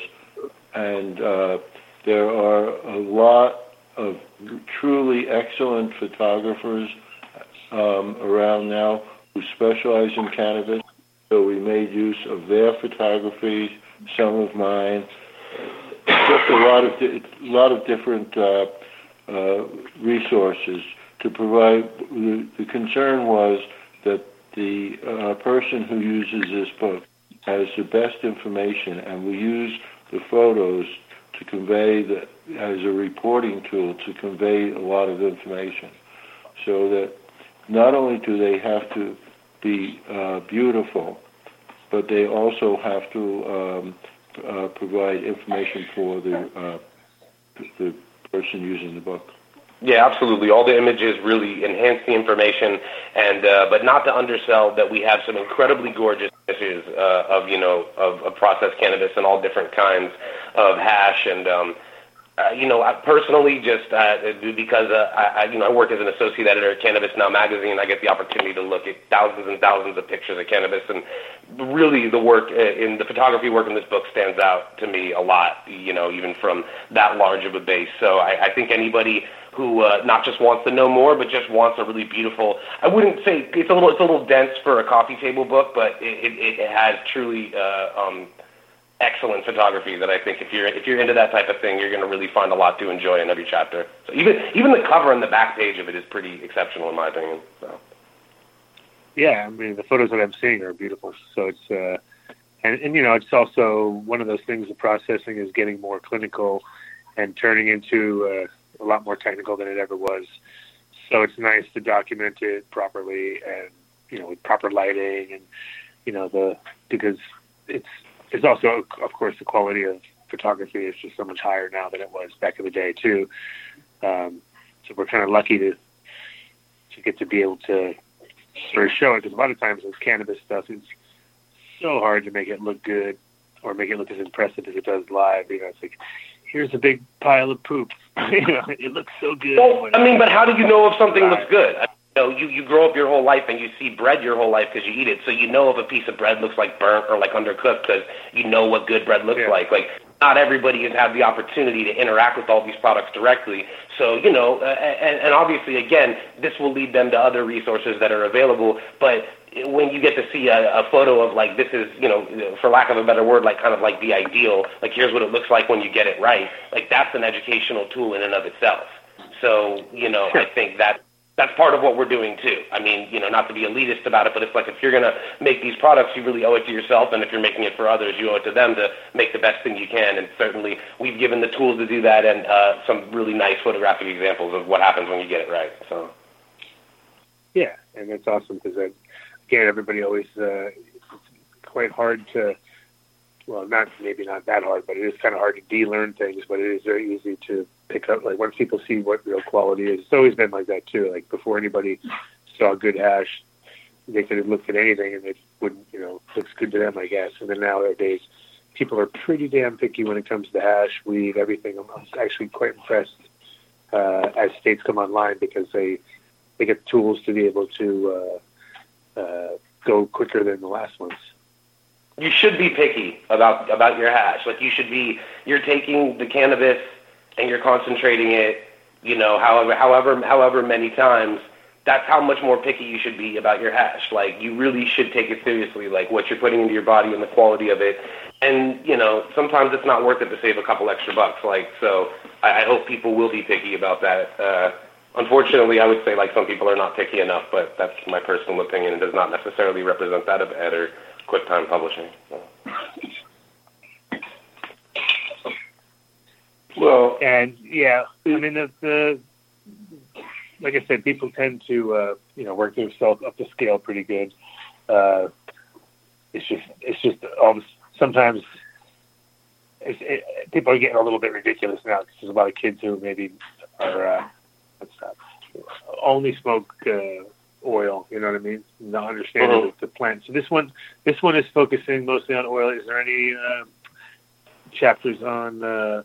and uh, there are a lot of truly excellent photographers um, around now who specialize in cannabis. So we made use of their photography, some of mine, just a lot of di- lot of different uh, uh, resources to provide. The, the concern was that the uh, person who uses this book has the best information, and we use the photos to convey the, as a reporting tool to convey a lot of information, so that not only do they have to be uh, beautiful, but they also have to um, uh, provide information for the uh, the person using the book. Yeah, absolutely. All the images really enhance the information, and uh, but not to undersell that we have some incredibly gorgeous images uh, of you know of, of processed cannabis and all different kinds of hash and. Um, uh, you know, I personally, just uh, because uh, I, you know, I work as an associate editor at Cannabis Now magazine, I get the opportunity to look at thousands and thousands of pictures of cannabis, and really, the work uh, in the photography work in this book stands out to me a lot. You know, even from that large of a base. So I, I think anybody who uh, not just wants to know more, but just wants a really beautiful. I wouldn't say it's a little it's a little dense for a coffee table book, but it, it, it has truly. Uh, um, excellent photography that I think if you're if you're into that type of thing, you're going to really find a lot to enjoy in every chapter. So even even the cover and the back page of it is pretty exceptional in my opinion. So Yeah, I mean the photos that I'm seeing are beautiful. So it's uh, and and you know it's also one of those things. The processing is getting more clinical and turning into uh, a lot more technical than it ever was. So it's nice to document it properly and you know with proper lighting and you know the because it's it's also of course the quality of photography is just so much higher now than it was back in the day too. Um, so we're kind of lucky to to get to be able to sort of show it because a lot of times with cannabis stuff it's so hard to make it look good or make it look as impressive as it does live. You know, it's like here's a big pile of poop. you know, it looks so good. well, I mean, but how do you know if something looks good? Know, you, you grow up your whole life and you see bread your whole life because you eat it. So you know if a piece of bread looks like burnt or like undercooked because you know what good bread looks Yeah. like. Like not everybody has had the opportunity to interact with all these products directly. So you know, uh, and, and obviously, again, this will lead them to other resources that are available. But when you get to see a, a photo of like this is, you know, for lack of a better word, like kind of like the ideal, like here's what it looks like when you get it right. Like that's an educational tool in and of itself. So you know, I think that that's part of what we're doing too. I mean, you know, not to be elitist about it, but it's like if you're going to make these products, you really owe it to yourself, and if you're making it for others, you owe it to them to make the best thing you can. And certainly, we've given the tools to do that, and uh, some really nice photographic examples of what happens when you get it right. So, Yeah, and that's awesome because again, everybody always uh, it's quite hard to. Well, not maybe not that hard, but it is kind of hard to de-learn things. But it is very easy to pick up. Like once people see what real quality is, it's always been like that too. Like before anybody saw good hash, they could have looked at anything and it wouldn't, you know, looks good to them, I guess. And then nowadays, people are pretty damn picky when it comes to hash, weed, everything. I'm, I'm actually quite impressed uh, as states come online because they they get tools to be able to uh, uh, go quicker than the last ones. you should be picky about about your hash. Like you should be you're taking the cannabis and you're concentrating it, you know, however however however many times. That's how much more picky you should be about your hash. Like you really should take it seriously, like what you're putting into your body and the quality of it. And you know, sometimes it's not worth it to save a couple extra bucks. Like so, I, I hope people will be picky about that. Uh, unfortunately, I would say like some people are not picky enough, but that's my personal opinion. It does not necessarily represent that of Ed or QuickTime Publishing. So. Well, And yeah, I mean the, the like I said, people tend to uh, you know work themselves up the scale pretty good. Uh, it's just it's just almost sometimes it's, it, people are getting a little bit ridiculous now because there's a lot of kids who maybe are uh, what's that only smoke uh, oil. You know what I mean? Not understanding the, the plant. So this one this one is focusing mostly on oil. Is there any uh, chapters on uh,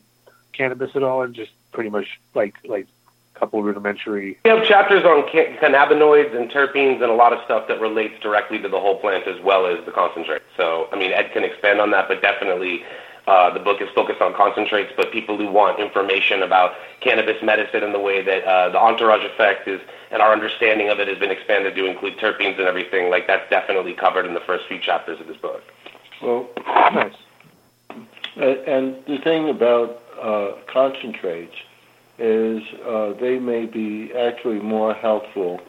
cannabis at all, and just pretty much like like a couple rudimentary. We have chapters on ca- cannabinoids and terpenes and a lot of stuff that relates directly to the whole plant as well as the concentrate. So, I mean, Ed can expand on that, but definitely uh, the book is focused on concentrates. But people who want information about cannabis medicine and the way that uh, the entourage effect is and our understanding of it has been expanded to include terpenes and everything, like that's definitely covered in the first few chapters of this book. well, Nice. And the thing about uh, concentrates is uh, they may be actually more helpful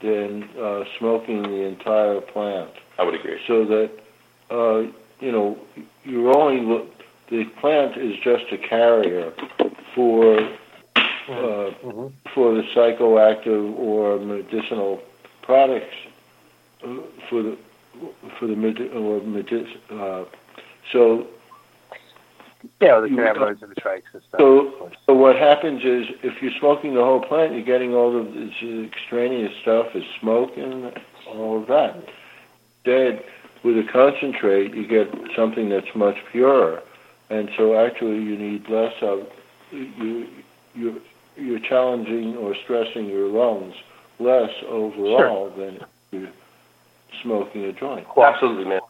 than uh, smoking the entire plant. I would agree. So that uh, you know you're only look, the plant is just a carrier for uh, hmm for the psychoactive or medicinal products uh, for the for the medi- or medic- uh, so Yeah, the cannabinoids and the trikes and stuff. So-. So what happens is, if you're smoking the whole plant, you're getting all of this extraneous stuff, is smoke and all of that. Instead, with a concentrate, you get something that's much purer, and so actually you need less of you. You you're challenging or stressing your lungs less overall than if you're smoking a joint. Absolutely, man.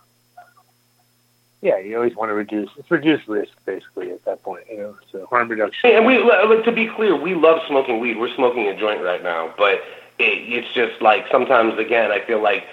Yeah, you always want to reduce. It's reduced risk basically at that point. You know, so harm reduction. And we, uh, to be clear, we love smoking weed. We're smoking a joint right now, but it, it's just like sometimes, again, I feel like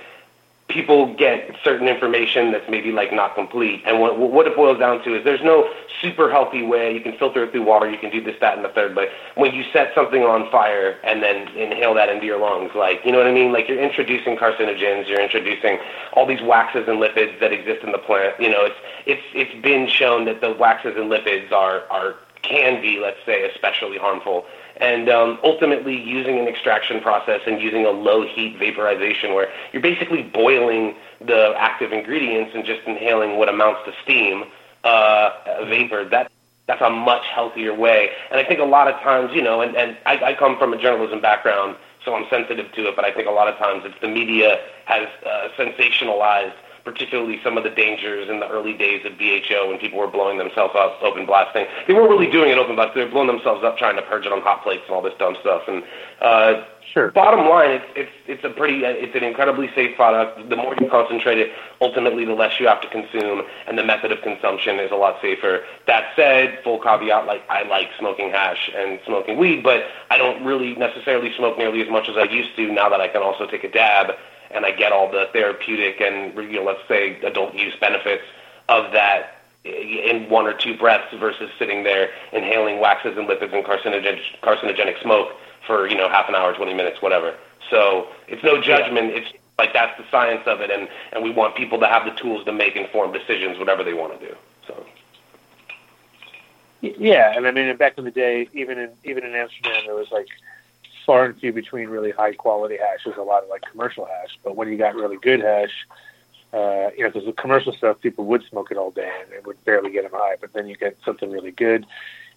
people get certain information that's maybe like not complete. And what, what it boils down to is there's no super healthy way. You can filter it through water. You can do this, that, and the third. But when you set something on fire and then inhale that into your lungs, like, you know what I mean? Like you're introducing carcinogens. You're introducing all these waxes and lipids that exist in the plant. You know, it's, it's, it's been shown that the waxes and lipids are, are, can be, let's say, especially harmful. And um, ultimately, using an extraction process and using a low heat vaporization, where you're basically boiling the active ingredients and just inhaling what amounts to steam, uh, vapor. That that's a much healthier way. And I think a lot of times, you know, and, and I, I come from a journalism background, so I'm sensitive to it. But I think a lot of times it's the media has uh, sensationalized particularly some of the dangers in the early days of BHO when people were blowing themselves up, open blasting. They weren't really doing it open blast. They were blowing themselves up trying to purge it on hot plates and all this dumb stuff. And uh, Sure. bottom line, it's it's it's a pretty it's an incredibly safe product. The more you concentrate it, ultimately the less you have to consume, and the method of consumption is a lot safer. That said, full caveat, like I like smoking hash and smoking weed, but I don't really necessarily smoke nearly as much as I used to now that I can also take a dab and I get all the therapeutic and you know let's say adult use benefits of that in one or two breaths versus sitting there inhaling waxes and lipids and carcinogenic carcinogenic smoke for you know half an hour, 20 minutes, whatever. So it's no judgment. It's like that's the science of it, and and we want people to have the tools to make informed decisions, whatever they want to do. So Yeah, and I mean, back in the day, even in even in Amsterdam, there was like far and few between really high quality hash. There's a lot of like commercial hash, but when you got really good hash, uh, you know, because the commercial stuff, people would smoke it all day and it would barely get them high. But then you get something really good,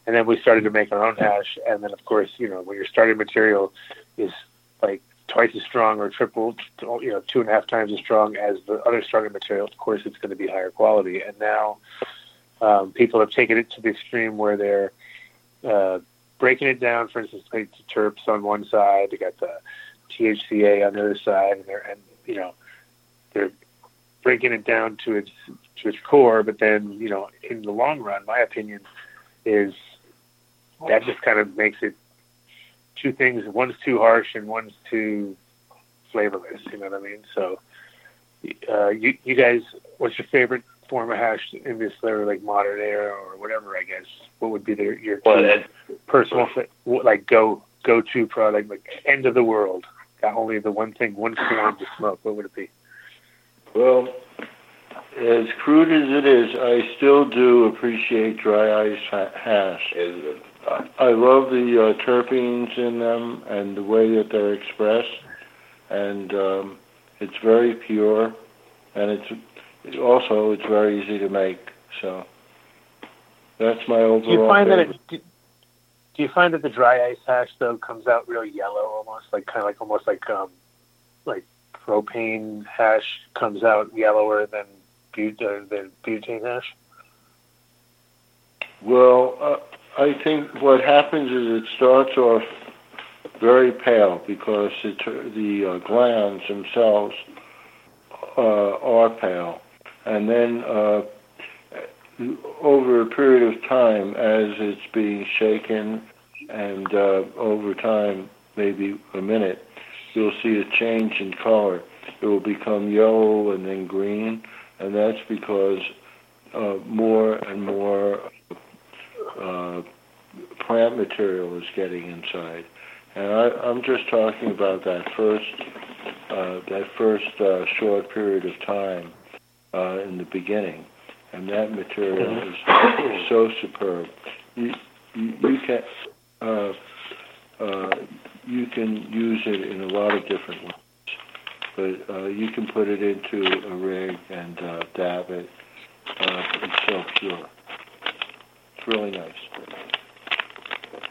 and then we started to make our own hash, and then of course, you know, when your starting material is like twice as strong or triple, you know, two and a half times as strong as the other starting material, of course, it's going to be higher quality. And now um, people have taken it to the extreme where they're uh, breaking it down. For instance, like the terps on one side, they got the THCA on the other side, and they're and you know they're breaking it down to its to its core. But then you know, in the long run, my opinion is that just kind of makes it two things. One's too harsh and one's too flavorless. You know what I mean? So, uh, you you guys, what's your favorite form of hash in this flavor, like modern era or whatever? I guess what would be the, your well, personal fa- like go go to product, like end of the world? Got only the one thing, one form to smoke. What would it be? Well, as crude as it is, I still do appreciate dry ice ha- hash. is good. I, I love the uh, terpenes in them and the way that they're expressed, and um, it's very pure, and it's also it's very easy to make. So that's my overall. Do you find that favorite. it? Do, you find that the dry ice hash though comes out real yellow, almost like kind of like almost like um like propane hash comes out yellower than but uh, than butane hash? Well, uh, I think what happens is it starts off very pale because it, the uh, glands themselves uh, are pale, and then uh, over a period of time, as it's being shaken, and uh, over time, maybe a minute, you'll see a change in color. It will become yellow and then green, and that's because uh, more and more uh, plant material is getting inside. And I, I'm just talking about that first, uh, that first uh, short period of time uh, in the beginning, and that material is so superb. You, you, you can uh, uh, you can use it in a lot of different ways, but uh, you can put it into a rig and uh, dab it. Uh, it's so pure. It's really nice.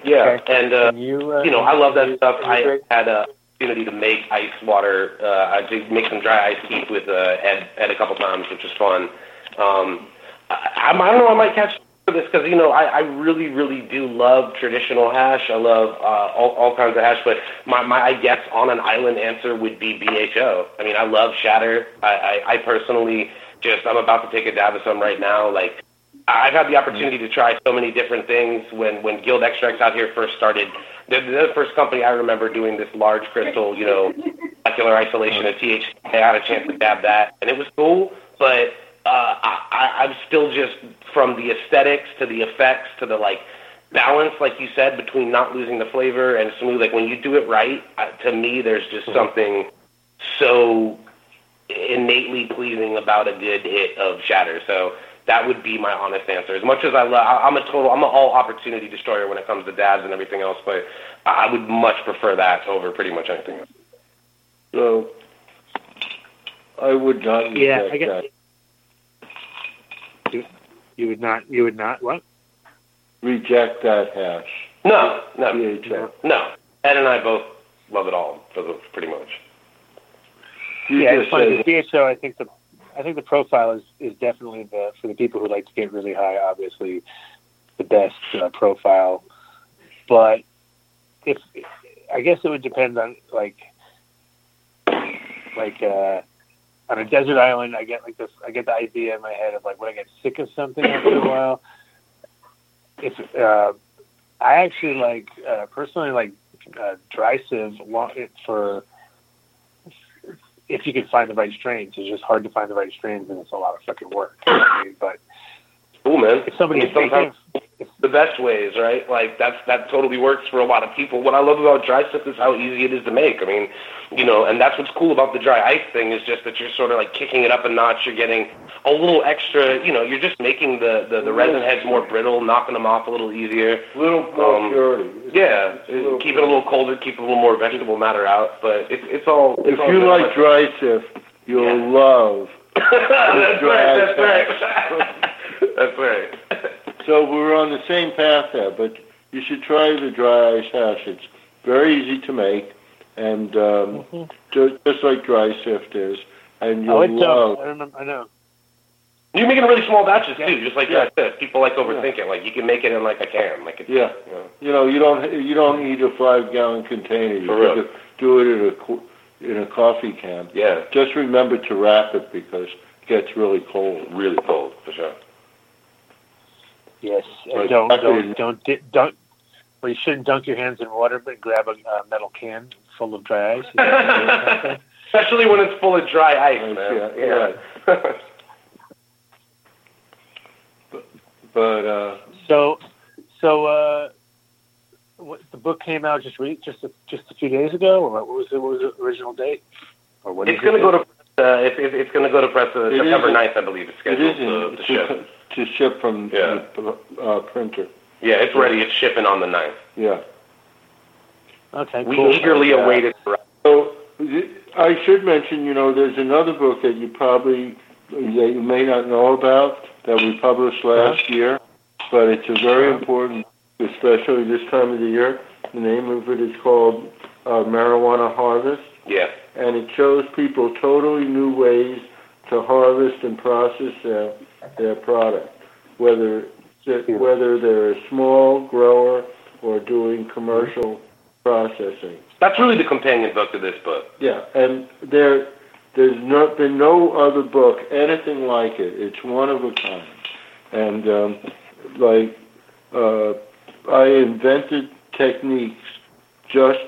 Yeah, Okay. and uh, you, uh, you know, I love that you- stuff. I Greg? had a opportunity to make ice water. Uh, I did make some dry ice tea with uh, Ed, Ed a couple times, which was fun. Um, I, I don't know. I might catch this because you know I, I really, really do love traditional hash. I love uh, all, all kinds of hash, but my, my I guess on an island answer would be BHO. I mean, I love shatter. I, I, I personally just I'm about to take a dab of some right now. Like I've had the opportunity to try so many different things. When when Guild Extracts out here first started, they're the first company I remember doing this large crystal, you know, molecular isolation of THC. I had a chance to dab that, and it was cool. But uh, I, I- I'm still just from the aesthetics to the effects to the like balance, like you said, between not losing the flavor and smooth. Like when you do it right, uh, to me, there's just something so innately pleasing about a good hit of shatter. So that would be my honest answer. As much as I love, I'm a total, I'm an all opportunity destroyer when it comes to dabs and everything else, but I would much prefer that over pretty much anything else. So I would not Yeah, I guess- that. You would not. You would not. What? Reject that hash. No, no, BHO. no. Ed and I both love it all, for the, pretty much. You yeah, it's funny. said The BHO, I think the I think the profile is is definitely the for the people who like to get really high. Obviously, the best uh, profile, but if I guess it would depend on like like uh, on a desert island. I get like this. I get the idea in my head of like when I get sick of something after a while. If uh, I actually like uh, personally like uh, dry sieve for if you can find the right strains. It's just hard to find the right strains, and it's a lot of fucking work. But Cool, man. if somebody I mean, is thinking, sometimes the best ways, right? Like that's that totally works for a lot of people. What I love about dry stuff is how easy it is to make. I mean, you know, and that's what's cool about the dry ice thing is just that you're sort of like kicking it up a notch. You're getting a little extra. You know, you're just making the the, the resin heads more brittle, knocking them off a little easier. Little more Um, purity. Yeah, it- keep it a little colder, keep a little more vegetable matter out. But it's it's all. It's If all you like dry sift, you'll Yeah. love. that's dry right. That's right. that's right. So we're on the same path there, but you should try the dry ice hash. It's very easy to make, and um, just, just like dry sift is, and you'll oh, it's love. uh, I remember. I know. You make it in really small batches Yeah. too, just like Yeah. that. People like overthink it. Like you can make it in like a can. Like it's, Yeah. you know. You know, you don't you don't need a five gallon container. You For can real. do- do it in a qu- in a coffee can. Yeah, Just remember to wrap it because it gets really cold. really cold for sure. Yes, and don't don't don't di- don't. Well, you shouldn't dunk your hands in water, but grab a uh, metal can full of dry ice. That what you're saying? Especially when it's full of dry ice, Ice, man. yeah, Yeah. But uh, So, so uh, what, the book came out just re- just a, just a few days ago, or what was it? What was the original date? Or what it's is gonna go to uh, it, it, it's gonna go to press uh, It September is- 9th, I believe. It's scheduled isn't to, to ship. To, to ship from Yeah. the uh, printer. Yeah, it's ready. It's shipping on the 9th. Yeah. Okay, We cool. eagerly Yeah. await it. So I should mention, you know, there's another book that you probably that you may not know about that we published last year, but it's a very important, especially this time of the year. The name of it is called uh, Marijuana Harvest, Yeah. and it shows people totally new ways to harvest and process their their product, whether whether they're a small grower or doing commercial processing. That's really the companion book to this book. Yeah, and there, there's not been no other book anything like it. It's one of a kind, and um, like uh, I invented techniques just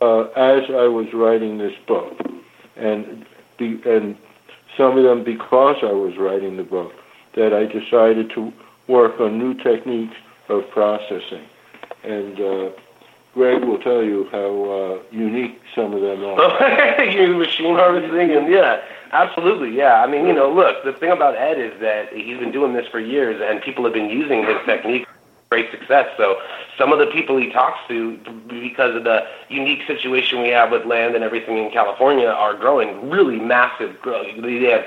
uh, as I was writing this book, and be, and some of them because I was writing the book that I decided to work on new techniques of processing, and. Uh, Greg will tell you how uh, unique some of them are. you machine harvesting and yeah, absolutely, yeah. I mean, you know, look, the thing about Ed is that he's been doing this for years, and people have been using his technique with great success. So some of the people he talks to, because of the unique situation we have with land and everything in California, are growing really massive. Grow. They have,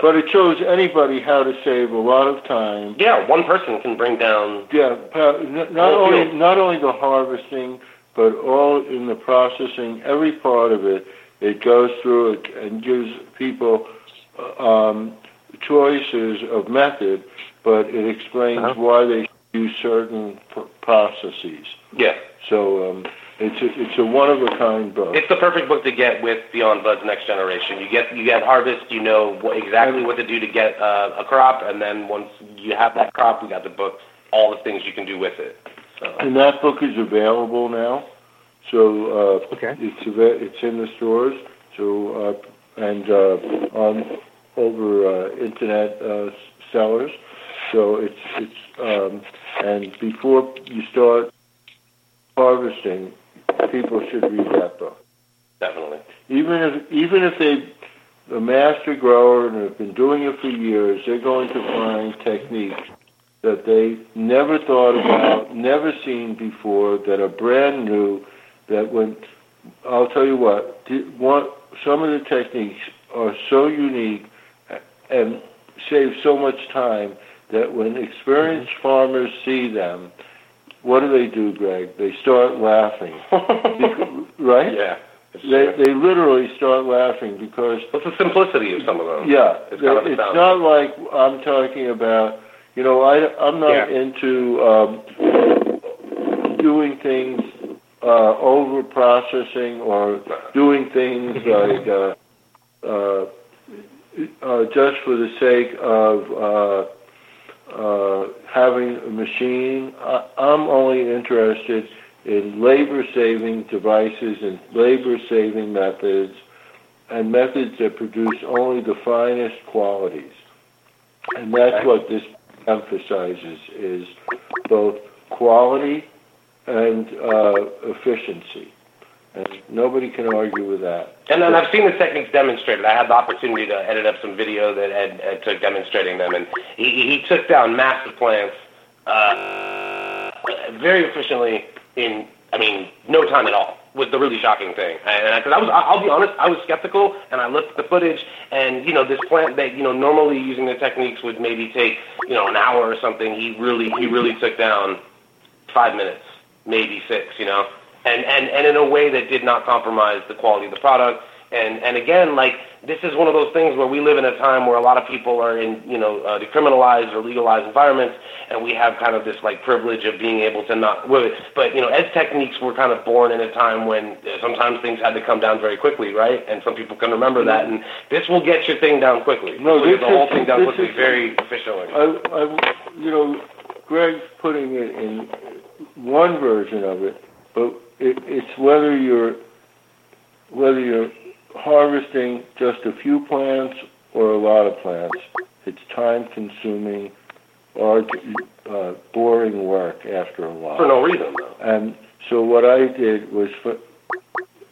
But it shows anybody how to save a lot of time. yeah, one person can bring down. Yeah, not only field. not only the harvesting, but all in the processing. Every part of it, it goes through it and gives people uh, um, choices of method, but it explains Uh-huh. why they use certain processes. Yeah, So um, it's a, it's a one of a kind book. it's the perfect book to get with Beyond Buds Next Generation. You get you get harvest, you know what, exactly what to do to get uh, a crop, and then once you have that crop, we got the book, all the things you can do with it. So. And that book is available now. So uh, Okay. it's ava- it's in the stores. So uh, and uh, on over uh, internet uh, sellers. So it's it's um, and before you start harvesting, people should read that book. Definitely. Even if even if they a master grower and have been doing it for years, they're going to find techniques that they never thought about, never seen before, that are brand new. That when I'll tell you what, one some of the techniques are so unique and save so much time that when experienced farmers see them, what do they do, Greg? They start laughing, right? Yeah. They they literally start laughing because What's the simplicity of some of them? yeah, It's kind of it's not like I'm talking about. You know, I I'm not Yeah. into um, doing things uh, over processing or doing things like uh, uh, uh, just for the sake of uh, uh, having a machine. I, I'm only interested in labor-saving devices and labor-saving methods and methods that produce only the finest qualities. And that's what this emphasizes is both quality and uh, efficiency. And nobody can argue with that. And then I've seen the techniques demonstrated. I had the opportunity to edit up some video that Ed, Ed took demonstrating them, and he, he took down massive plants uh, very efficiently in, I mean, no time at all. Was the really shocking thing, and because I was, I'll be honest, I was skeptical, and I looked at the footage, and you know, this plant that you know normally using the techniques would maybe take you know an hour or something. He really, he really took down five minutes, maybe six, you know, and, and, and in a way that did not compromise the quality of the product. And, and again, like, this is one of those things where we live in a time where a lot of people are in, you know, uh, decriminalized or legalized environments, and we have kind of this, like, privilege of being able to not, but, you know, Ed's techniques were kind of born in a time when uh, sometimes things had to come down very quickly, right? And some people can remember that, and this will get your thing down quickly. No, This will get this the whole is- thing down quickly, is- very efficiently. I, I, you know, Greg's putting it in one version of it, but it, it's whether you're whether you're harvesting just a few plants or a lot of plants. It's time consuming or uh, boring work after a while. For no reason, though. And so what I did was f-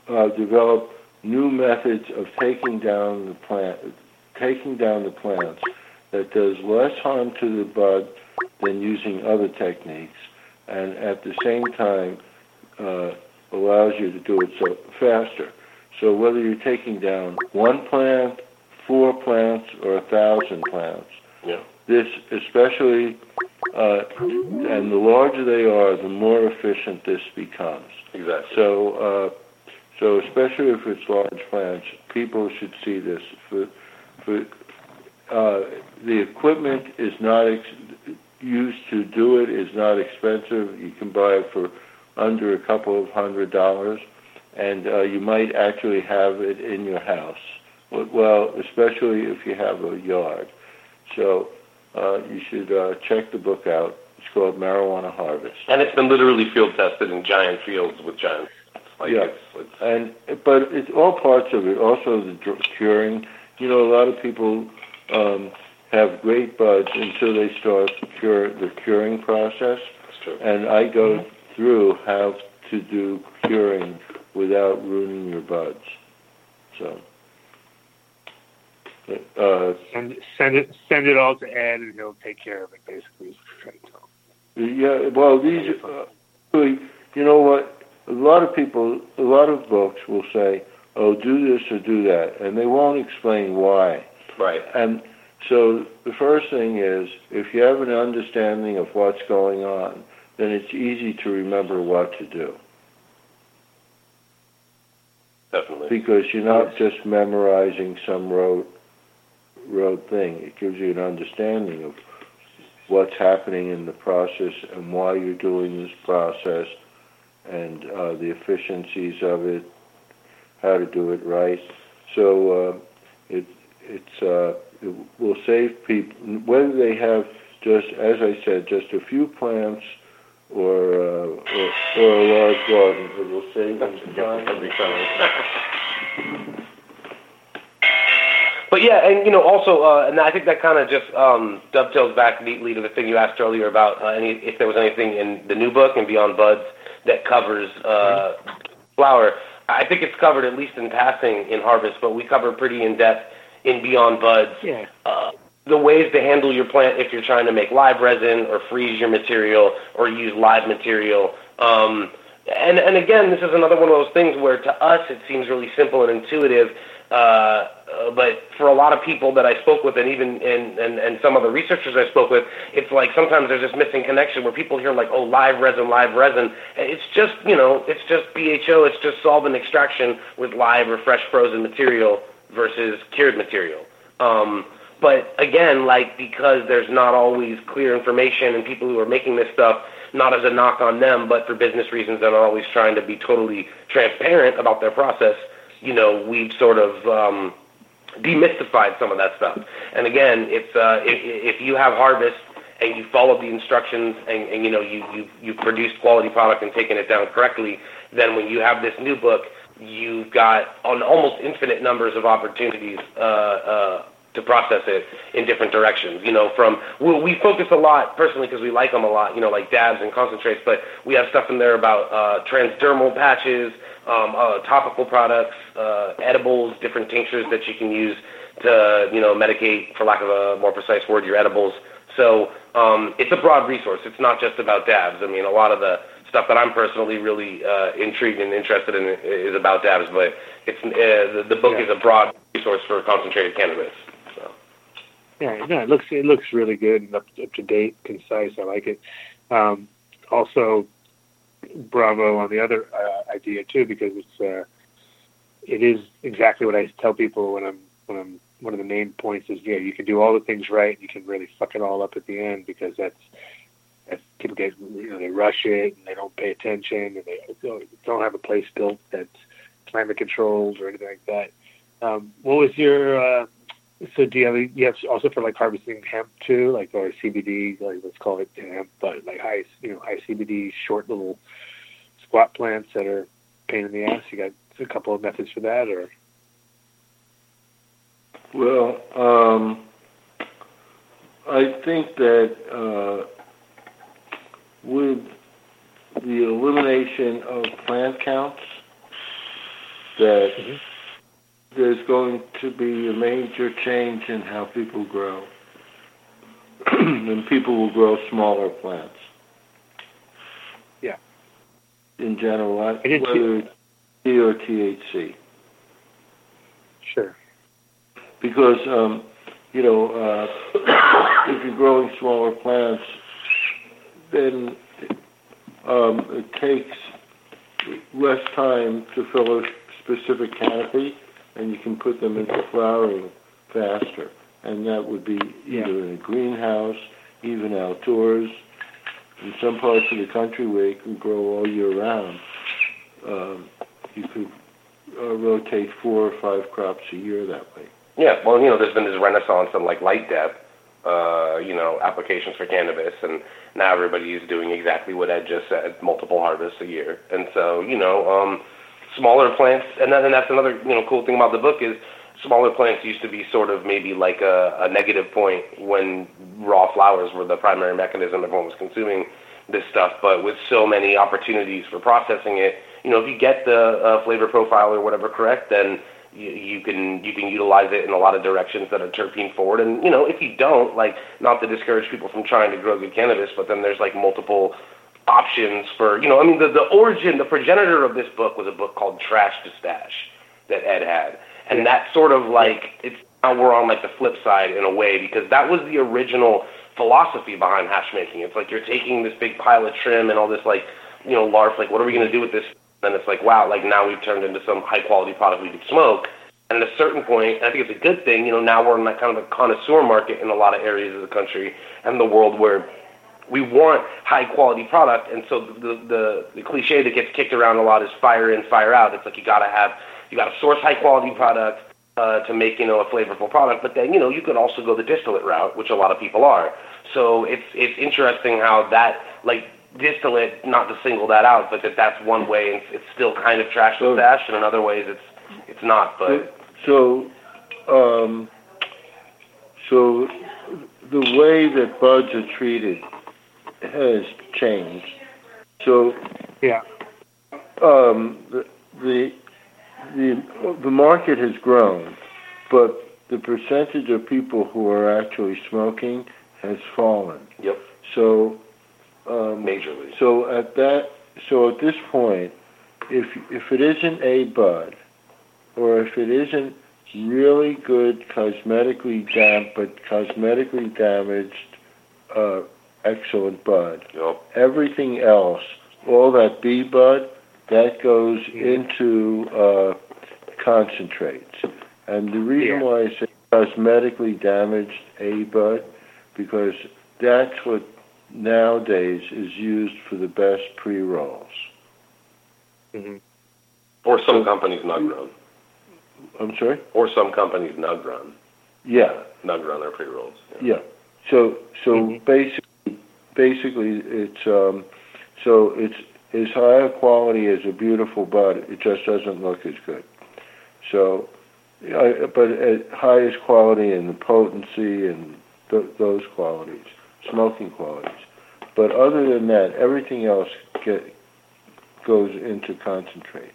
uh, develop new methods of taking down the plant, taking down the plants that does less harm to the bud than using other techniques, and at the same time uh, allows you to do it so faster. So whether you're taking down one plant, four plants, or a thousand plants, Yeah. this especially, uh, and the larger they are, the more efficient this becomes. Exactly. So, uh, so especially if it's large plants, people should see this. For, for uh, the equipment is not ex- used to do it is not expensive. You can buy it for under a couple of hundred dollars, and uh, you might actually have it in your house. Well, especially if you have a yard. So uh, you should uh, check the book out. It's called Marijuana Harvest. And it's been literally field tested in giant fields with giant. Like Yeah. it's, it's and but it's all parts of it. Also the dr- curing. You know, a lot of people um, have great buds until they start cure the curing process. it's true. And I go through how to do curing without ruining your buds. So. Uh, Send send it send it all to Ed, and he'll take care of it. Basically, is what I'm trying to tell him. Yeah, well, these, uh, you know what? A lot of people, a lot of books will say, "Oh, do this or do that," and they won't explain why. Right. And so the first thing is, if you have an understanding of what's going on, then it's easy to remember what to do Definitely. because you're not just memorizing some rote, rote thing. It gives you an understanding of what's happening in the process and why you're doing this process and uh, the efficiencies of it, how to do it right. So uh, it it's uh, it will save people whether they have just as I said just a few plants or uh, or, or a large garden. It will save them time. But yeah, and you know, also, uh, and I think that kind of just um, dovetails back neatly to the thing you asked earlier about uh, any if there was anything in the new book and Beyond Buds that covers uh, flower. I think it's covered at least in passing in Harvest, but we cover pretty in depth in Beyond Buds Yeah. uh, the ways to handle your plant if you're trying to make live resin or freeze your material or use live material. Um, and and again, this is another one of those things where to us it seems really simple and intuitive. Uh, but for a lot of people that I spoke with, and even and, and and some of the researchers I spoke with, it's like sometimes there's this missing connection where people hear like, oh, live resin, live resin. It's just you know, it's just BHO. It's just solvent extraction with live or fresh frozen material versus cured material. Um, but again, like because there's not always clear information, and people who are making this stuff, not as a knock on them, but for business reasons, they're not always trying to be totally transparent about their process. You know, we've sort of um, demystified some of that stuff. And again, it's uh, if, if you have harvest and you follow the instructions and, and you know you you you produced quality product and taken it down correctly, then when you have this new book, you've got an almost infinite numbers of opportunities. Uh, uh, to process it in different directions. You know, from we, we focus a lot personally because we like them a lot. You know, like dabs and concentrates, but we have stuff in there about uh, transdermal patches, um, uh, topical products, uh, edibles, different tinctures that you can use to, you know, medicate, for lack of a more precise word, your edibles. So um, it's a broad resource. It's not just about dabs. I mean, a lot of the stuff that I'm personally really uh, intrigued and interested in is about dabs, but it's uh, the, the book yeah. is a broad resource for concentrated cannabis. Yeah, no, it looks it looks really good and up, up to date, concise. I like it. Um, also, bravo on the other uh, idea too, because it's uh, it is exactly what I tell people when I'm when I'm one of the main points is yeah you can do all the things right you can really fuck it all up at the end because that's that's people get you know they rush it and they don't pay attention and they don't have a place built that's climate controlled or anything like that. Um, what was your uh, so do you have you have also for like harvesting hemp too, like or CBD, like let's call it hemp, but like high you know high CBD short little squat plants that are pain in the ass. You got a couple of methods for that, or well, um, I think that uh, with the elimination of plant counts, that mm-hmm there's going to be a major change in how people grow. and people will grow smaller plants. Yeah. In general, whether it's T or THC. Sure. Because, um, you know, uh, if you're growing smaller plants, then um, it takes less time to fill a specific canopy and you can put them into flowering faster. And that would be either yeah. in a greenhouse, even outdoors. In some parts of the country where you can grow all year round, um, you could uh, rotate four or five crops a year that way. Yeah, well, you know, there's been this renaissance in like light dep, uh, you know, applications for cannabis, and now everybody is doing exactly what Ed just said, multiple harvests a year. And so, you know, um, smaller plants, and then and that's another you know cool thing about the book is smaller plants used to be sort of maybe like a, a negative point when raw flowers were the primary mechanism everyone was consuming this stuff. But with so many opportunities for processing it, you know, if you get the uh, flavor profile or whatever correct, then you, can you can utilize it in a lot of directions that are terpene forward. And you know, if you don't, like, not to discourage people from trying to grow good cannabis, but then there's like multiple options for, you know, I mean, the, the origin, the progenitor of this book was a book called Trash to Stash that Ed had. And that sort of like, it's now we're on like the flip side in a way because that was the original philosophy behind hash making. It's like you're taking this big pile of trim and all this like, you know, larf, like what are we going to do with this? And it's like, wow, like now we've turned into some high quality product we could smoke. And at a certain point, I think it's a good thing, you know, now we're in that kind of a connoisseur market in a lot of areas of the country and the world where we want high quality product, and so the, the the cliche that gets kicked around a lot is fire in, fire out. It's like you gotta have you gotta source high quality product uh, to make you know a flavorful product, but then you know you could also go the distillate route, which a lot of people are. So it's it's interesting how that like distillate, not to single that out, but that that's one way, and it's still kind of trash so, stash, and in other ways it's it's not. But so um, so the way that buds are treated has changed. So yeah, um, the, the the the market has grown, but the percentage of people who are actually smoking has fallen. Yep. So um, majorly. So at that so at this point, if if it isn't a bud, or if it isn't really good cosmetically dam but cosmetically damaged, uh, excellent bud. Yep. Everything else, all that B bud, that goes into uh, concentrates. And the reason Yeah. why I say cosmetically damaged A bud, because that's what nowadays is used for the best pre rolls. hmm Or some companies nug run. I'm sorry. Or some companies nug run. Yeah. Nug run their pre rolls. Yeah. So so Mhm. basically basically it's um so it's as high a quality as a beautiful bud. It just doesn't look as good. So, but at highest quality and the potency and th- those qualities, smoking qualities. But other than that, everything else get goes into concentrate.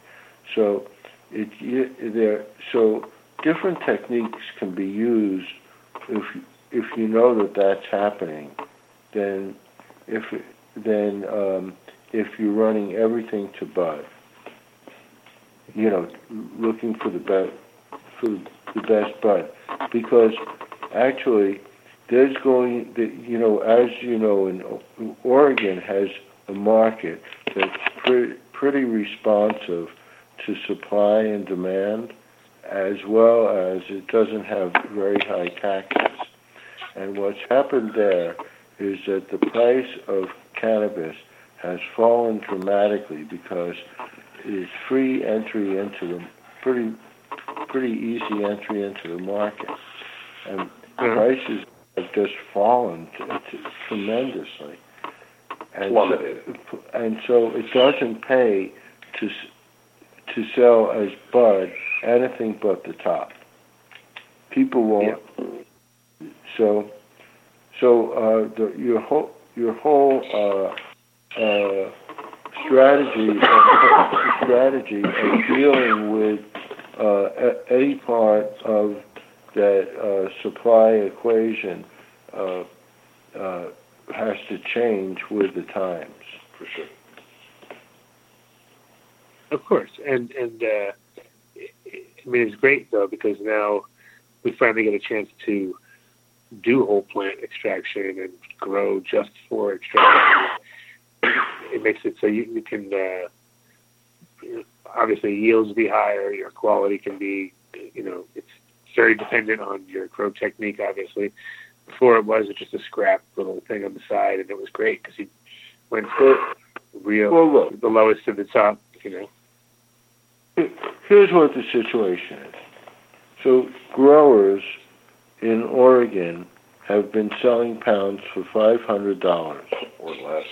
So it there so different techniques can be used if if you know that that's happening, then if then um, if you're running everything to bud, you know, looking for the best for the best bud, because actually there's going you know as you know in Oregon has a market that's pretty pretty responsive to supply and demand as well as it doesn't have very high taxes. And what's happened there is that the price of cannabis has fallen dramatically because it's free entry into the pretty pretty easy entry into the market, and Mhm. prices have just fallen t- t- tremendously. And so, and so it doesn't pay to to sell as bud anything but the top. People won't. So, so uh, the, your whole your whole uh, uh, strategy uh, strategy of dealing with uh, a- any part of that uh, supply equation uh, uh, has to change with the times. For sure. Of course, and and uh, I mean it's great though because now we finally get a chance to do whole plant extraction and grow just for extraction. It makes it so you, you can uh, obviously yields be higher, your quality can be, you know, it's very dependent on your grow technique. Obviously, before it was just a scrap little thing on the side, and it was great because he went for real Well, look, the lowest to the top, you know. here's what the situation is. So growers in Oregon have been selling pounds for five hundred dollars, Or less.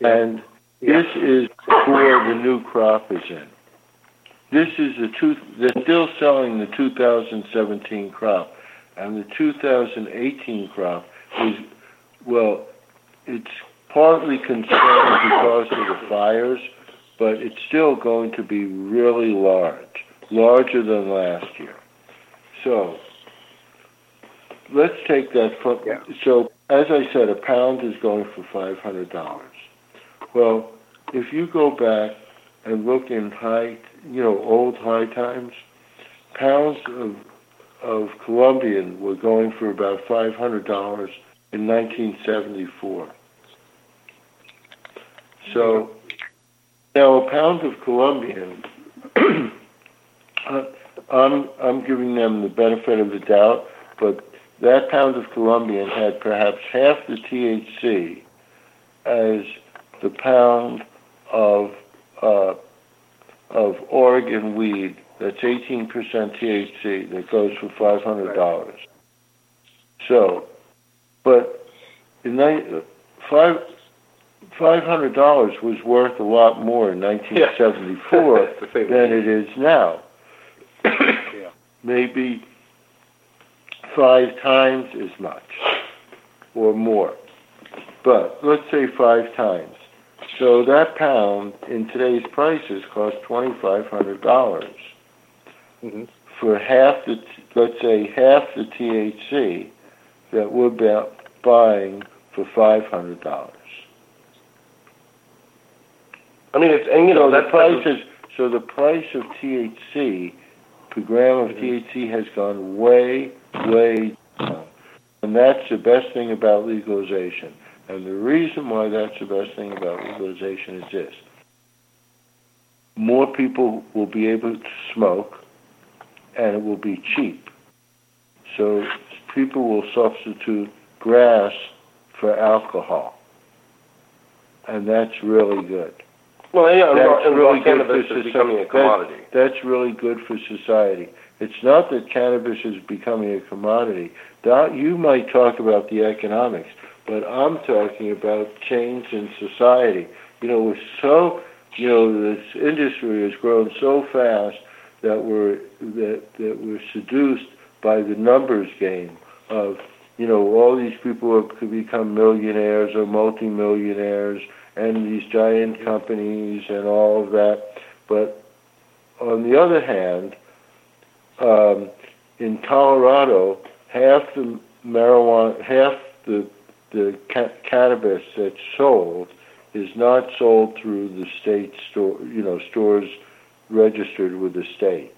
and Yeah. this is where the new crop is in. This is the two. They're still selling the 2017 crop, and the 2018 crop is well. It's partly concerned because of the fires, but it's still going to be really large, larger than last year. So let's take that from. Yeah. So as I said, a pound is going for five hundred dollars. Well, if you go back and look in high, you know, old high times, pounds of of Colombian were going for about five hundred dollars in 1974. So now a pound of Colombian, uh, I'm I'm giving them the benefit of the doubt, but that pound of Colombian had perhaps half the THC as the pound of uh, of Oregon weed that's 18% THC that goes for $500. So, but in ni- five $500 was worth a lot more in 1974 to than it is now. Yeah. Maybe five times as much or more. But let's say five times. So that pound in today's prices costs $2,500 Mhm. for half the, let's say half the THC that we're buying for $500. I mean, it's and you know so the that's price is so the price of THC per gram of THC has gone way, way down, um, and that's the best thing about legalization. And the reason why that's the best thing about legalization is this: more people will be able to smoke, and it will be cheap. So people will substitute grass for alcohol, and that's really good. well, yeah, That's and really good cannabis for is becoming a society. commodity. That's really good for society. It's not that cannabis is becoming a commodity. You might talk about the economics, but I'm talking about change in society. You know, we're so, you know, this industry has grown so fast that we're that that we're seduced by the numbers game of, you know, all these people who could become millionaires or multimillionaires and these giant companies and all of that. But on the other hand, um, in Colorado, half the marijuana, half the the ca- cannabis that's sold is not sold through the state store, you know, stores registered with the state.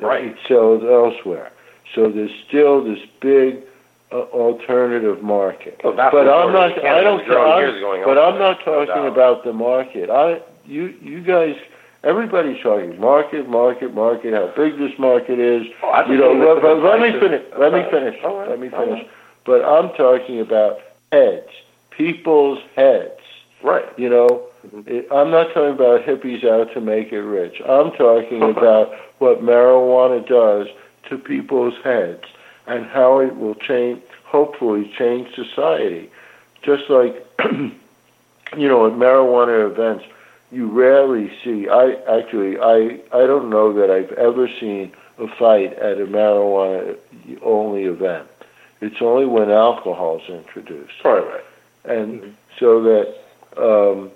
Right. It sells elsewhere. So there's still this big uh, alternative market. Oh, but I'm not. I don't. I'm- here is going but I'm not talking about the market. I you you guys. Everybody's talking market, market, market. How big this market is. Oh, you know, let, let me finish. Let me finish. All right. Let me finish. right. But I'm talking about heads, people's heads. Right. You know, it, I'm not talking about hippies out to make it rich. I'm talking about what marijuana does to people's heads and how it will change, hopefully change society. Just like, you know, at marijuana events, you rarely see. I actually, I, I don't know that I've ever seen a fight at a marijuana only event. It's only when alcohol is introduced Right, right. and so that um,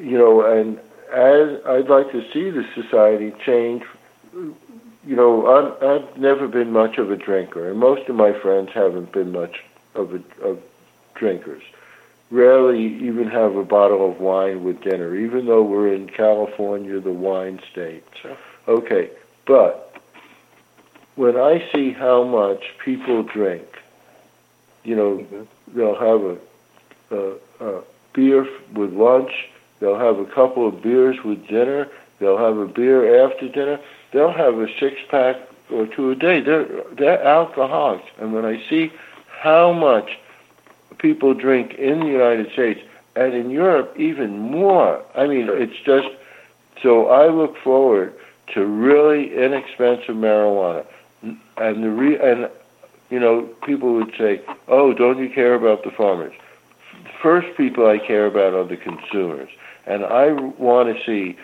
you know, and as I'd like to see the society change. You know, I'm, I've never been much of a drinker, and most of my friends haven't been much of a of drinkers. Rarely even have a bottle of wine with dinner, even though we're in California, the wine state. Sure. Okay, but when I see how much people drink, you know, mm-hmm. they'll have a a, a beer with lunch. They'll have a couple of beers with dinner. They'll have a beer after dinner. They'll have a six pack or two a day. They're they're alcoholics. And when I see how much people drink in the United States and in Europe even more, I mean it's just so I look forward to really inexpensive marijuana. And the re- and you know people would say, "Oh, don't you care about the farmers?" first people I care about are the consumers. And I want to see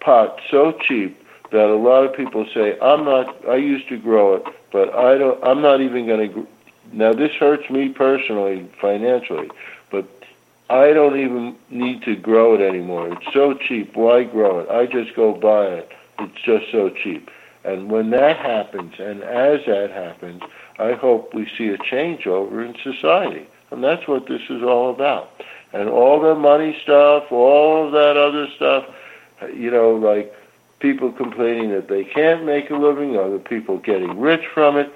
pot so cheap that a lot of people say, I'm not, I used to grow it, but I don't, I'm not even going to. Now this hurts me personally, financially, but I don't even need to grow it anymore. It's so cheap. Why grow it? I just go buy it. It's just so cheap. And when that happens, and as that happens, I hope we see a changeover in society. And that's what this is all about. And all the money stuff, all of that other stuff, you know, like people complaining that they can't make a living, other people getting rich from it.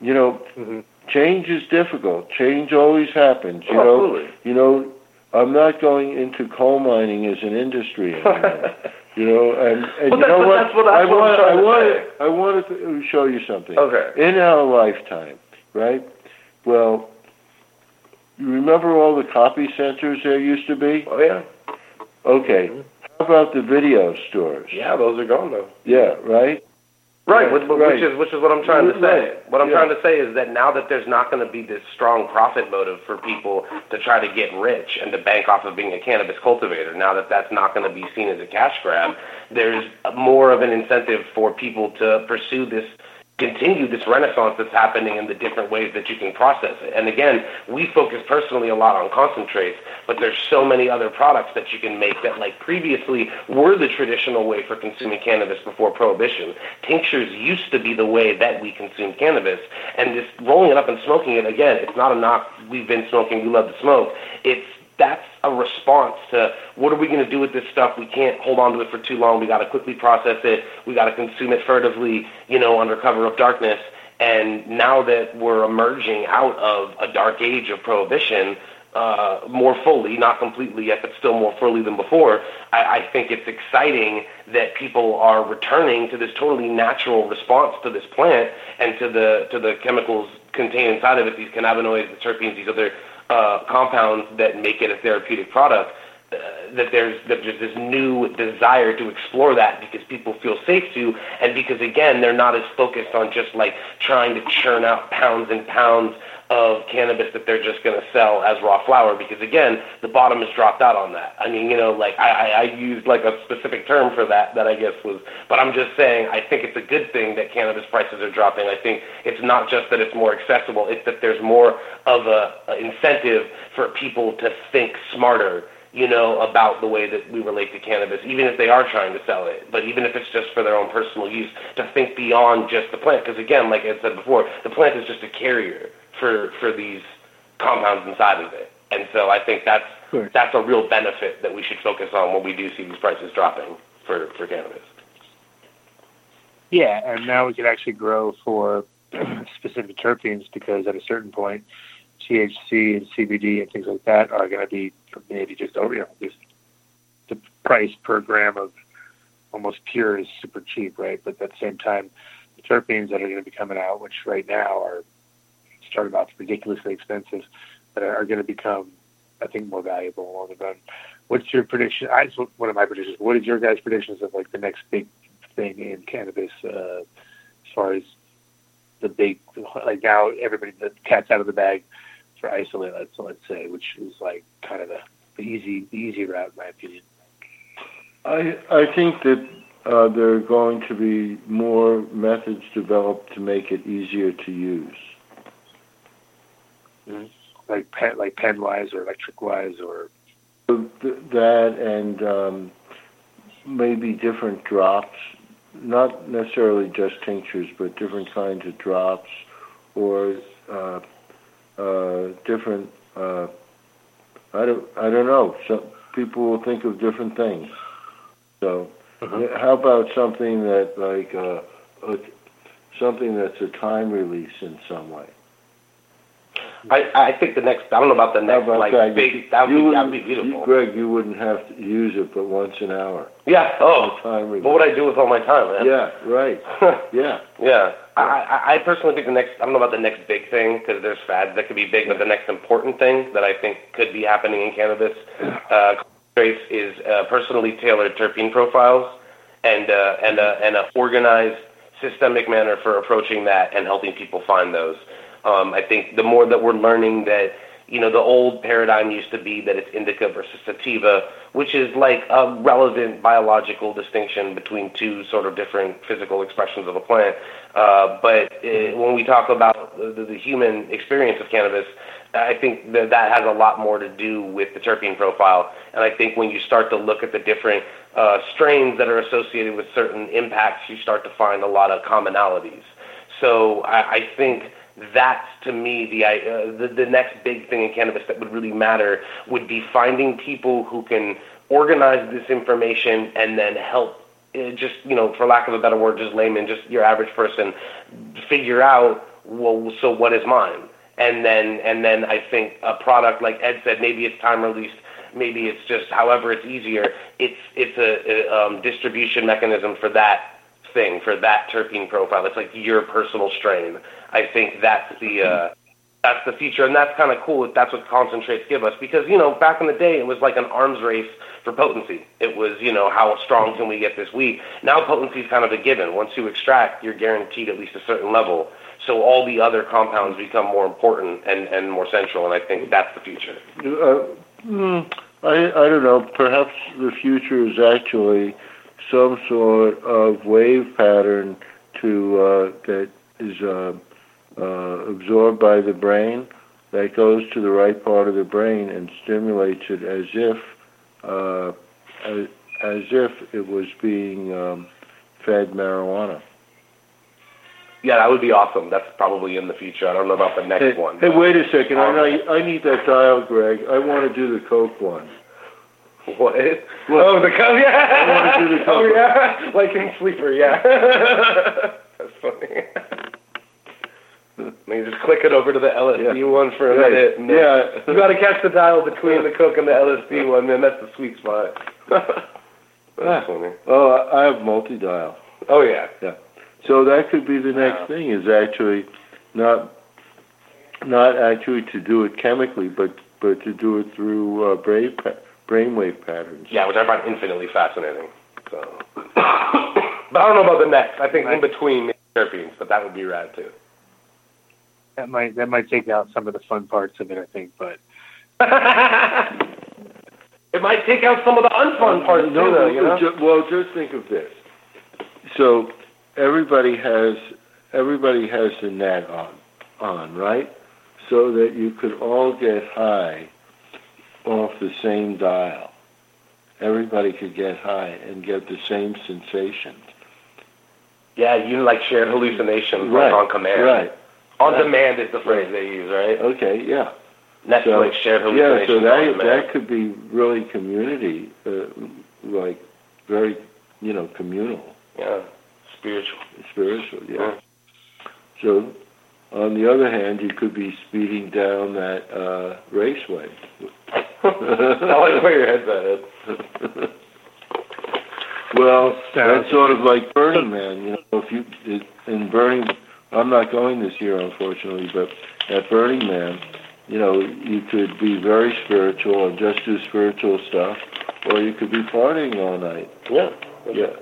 You know, Mhm. Change is difficult. Change always happens. You Oh, know, absolutely. you know, I'm not going into coal mining as an industry anymore. you know, and, and But you know what? what- I want, I to want. I wanted to show you something. Okay. In our lifetime, right? Well, you remember all the copy centers there used to be? Oh yeah. Okay. Mm-hmm. How about the video stores? Yeah, those are gone though. Yeah, right? Right, which, which right. is which is what I'm trying to say. Right, What I'm yeah. trying to say is that now that there's not going to be this strong profit motive for people to try to get rich and to bank off of being a cannabis cultivator, now that that's not going to be seen as a cash grab, there's more of an incentive for people to pursue this continue this renaissance that's happening in the different ways that you can process it. And again, we focus personally a lot on concentrates, but there's so many other products that you can make that like previously were the traditional way for consuming cannabis before prohibition. Tinctures used to be the way that we consumed cannabis. And this rolling it up and smoking it again, it's not a knock we've been smoking, we love to smoke. It's that's a response to what are we going to do with this stuff? We can't hold on to it for too long. We got to quickly process it. We got to consume it furtively, you know, under cover of darkness. And now that we're emerging out of a dark age of prohibition, uh, more fully, not completely yet, but still more fully than before, I, I think it's exciting that people are returning to this totally natural response to this plant and to the to the chemicals contained inside of it, these cannabinoids, the terpenes, these other uh, compounds that make it a therapeutic product. Uh, that there's that there's this new desire to explore that because people feel safe to, and because again they're not as focused on just like trying to churn out pounds and pounds of cannabis that they're just going to sell as raw flower because again the bottom has dropped out on that. I mean you know like I, I i used like a specific term for that that i guess was but i'm just saying i think it's a good thing that cannabis prices are dropping. I think it's not just that it's more accessible it's that there's more of a, a incentive for people to think smarter you know, about the way that we relate to cannabis, even if they are trying to sell it, but even if it's just for their own personal use, to think beyond just the plant. Because again, like I said before, the plant is just a carrier for for these compounds inside of it. And so I think that's sure. that's a real benefit that we should focus on when we do see these prices dropping for for cannabis. Yeah, and now we can actually grow for specific terpenes because at a certain point, THC and CBD and things like that are going to be maybe just over. You know, just the price per gram of almost pure is super cheap, right? But at the same time, the terpenes that are going to be coming out, which right now are started off ridiculously expensive, that are, going to become, I think, more valuable in the run. What's your prediction? I just one of my predictions. What is your guys' predictions of like the next big thing in cannabis uh, as far as the big like now everybody the cat's out of the bag for isolate let's let's say, which is like kind of the easy the easy route in my opinion. I I think that uh, there are going to be more methods developed to make it easier to use. Mm-hmm. Like pen, like pen wise or electric wise or that and um, maybe different drops, not necessarily just tinctures, but different kinds of drops or uh, uh, different. Uh, I don't. I don't know. Some people will think of different things. So, uh-huh. how about something that like uh, a, something that's a time release in some way? I, I think the next. I don't know about the next about like that? big. That would be, that'd be beautiful. You, Greg, you wouldn't have to use it but once an hour. Yeah. Oh. Time what would I do with all my time, man? Yeah. Right. yeah. Yeah. I, I personally think the next. I don't know about the next big thing because there's fads that could be big, but the next important thing that I think could be happening in cannabis uh, is uh, personally tailored terpene profiles and uh, and uh, and a organized systemic manner for approaching that and helping people find those. Um, I think the more that we're learning that, you know, the old paradigm used to be that it's indica versus sativa, which is like a relevant biological distinction between two sort of different physical expressions of a plant. Uh, but it, when we talk about the, the human experience of cannabis, I think that that has a lot more to do with the terpene profile. And I think when you start to look at the different uh, strains that are associated with certain impacts, you start to find a lot of commonalities. So I, I think that's to me the, uh, the the next big thing in cannabis that would really matter would be finding people who can organize this information and then help uh, just you know for lack of a better word just layman just your average person figure out well so what is mine? And then and then I think a product like Ed said maybe it's time released maybe it's just however it's easier it's it's a, a um, distribution mechanism for that thing for that terpene profile it's like your personal strain I think that's the uh, that's the future, and that's kind of cool. That's what concentrates give us, because you know, back in the day, it was like an arms race for potency. It was, you know, how strong can we get this weed? Now potency is kind of a given. Once you extract, you're guaranteed at least a certain level. So all the other compounds become more important and, and more central, and I think that's the future. Uh, hmm, I I don't know. Perhaps the future is actually some sort of wave pattern to uh, that is. Uh, uh, absorbed by the brain that goes to the right part of the brain and stimulates it as if uh, as, as if it was being um, fed marijuana. Yeah, that would be awesome. That's probably in the future. I don't know about the next Hey, one. hey, wait a second. I, I need that dial, Greg. I want to do the Coke one. What? Look. Oh, the cover. Yeah. I the Oh yeah, like in Sleeper. Yeah. That's funny. Then you just click it over to the LSD Yeah. one for a Right. minute. Yeah. You got to catch the dial between the Coke and the LSD one, man. That's the sweet spot. That's funny. Oh, I I have multi-dial. Oh yeah. yeah. So that could be the next Wow. thing is actually not not actually to do it chemically, but but to do it through uh, brain pa- brainwave patterns. Yeah, which I find infinitely fascinating. So, but I don't know about the next. I think in between terpenes, but that would be rad too. That might that might take out some of the fun parts of it, I think. But it might take out some of the unfun parts no, too, though. You know. ju- well, just think of this. So everybody has everybody has the net on on right, so that you could all get high off the same dial. Everybody could get high and get the same sensations. Yeah, you like shared hallucinations, Right. like on command. Right. On Right. demand is the phrase they use, right? Okay. Yeah. Netflix shared hallucination. Yeah. So that demand. that could be really community, uh, like very, you know, communal, yeah, spiritual. spiritual. Yeah. Yeah. So, on the other hand, you could be speeding down that uh, raceway. I like where your head's at. Ed. Well, that's sort of like Burning Man. You know, if you it, in Burning, I'm not going this year, unfortunately, but at Burning Man, you know, you could be very spiritual and just do spiritual stuff, or you could be partying all night. Yeah. Yeah.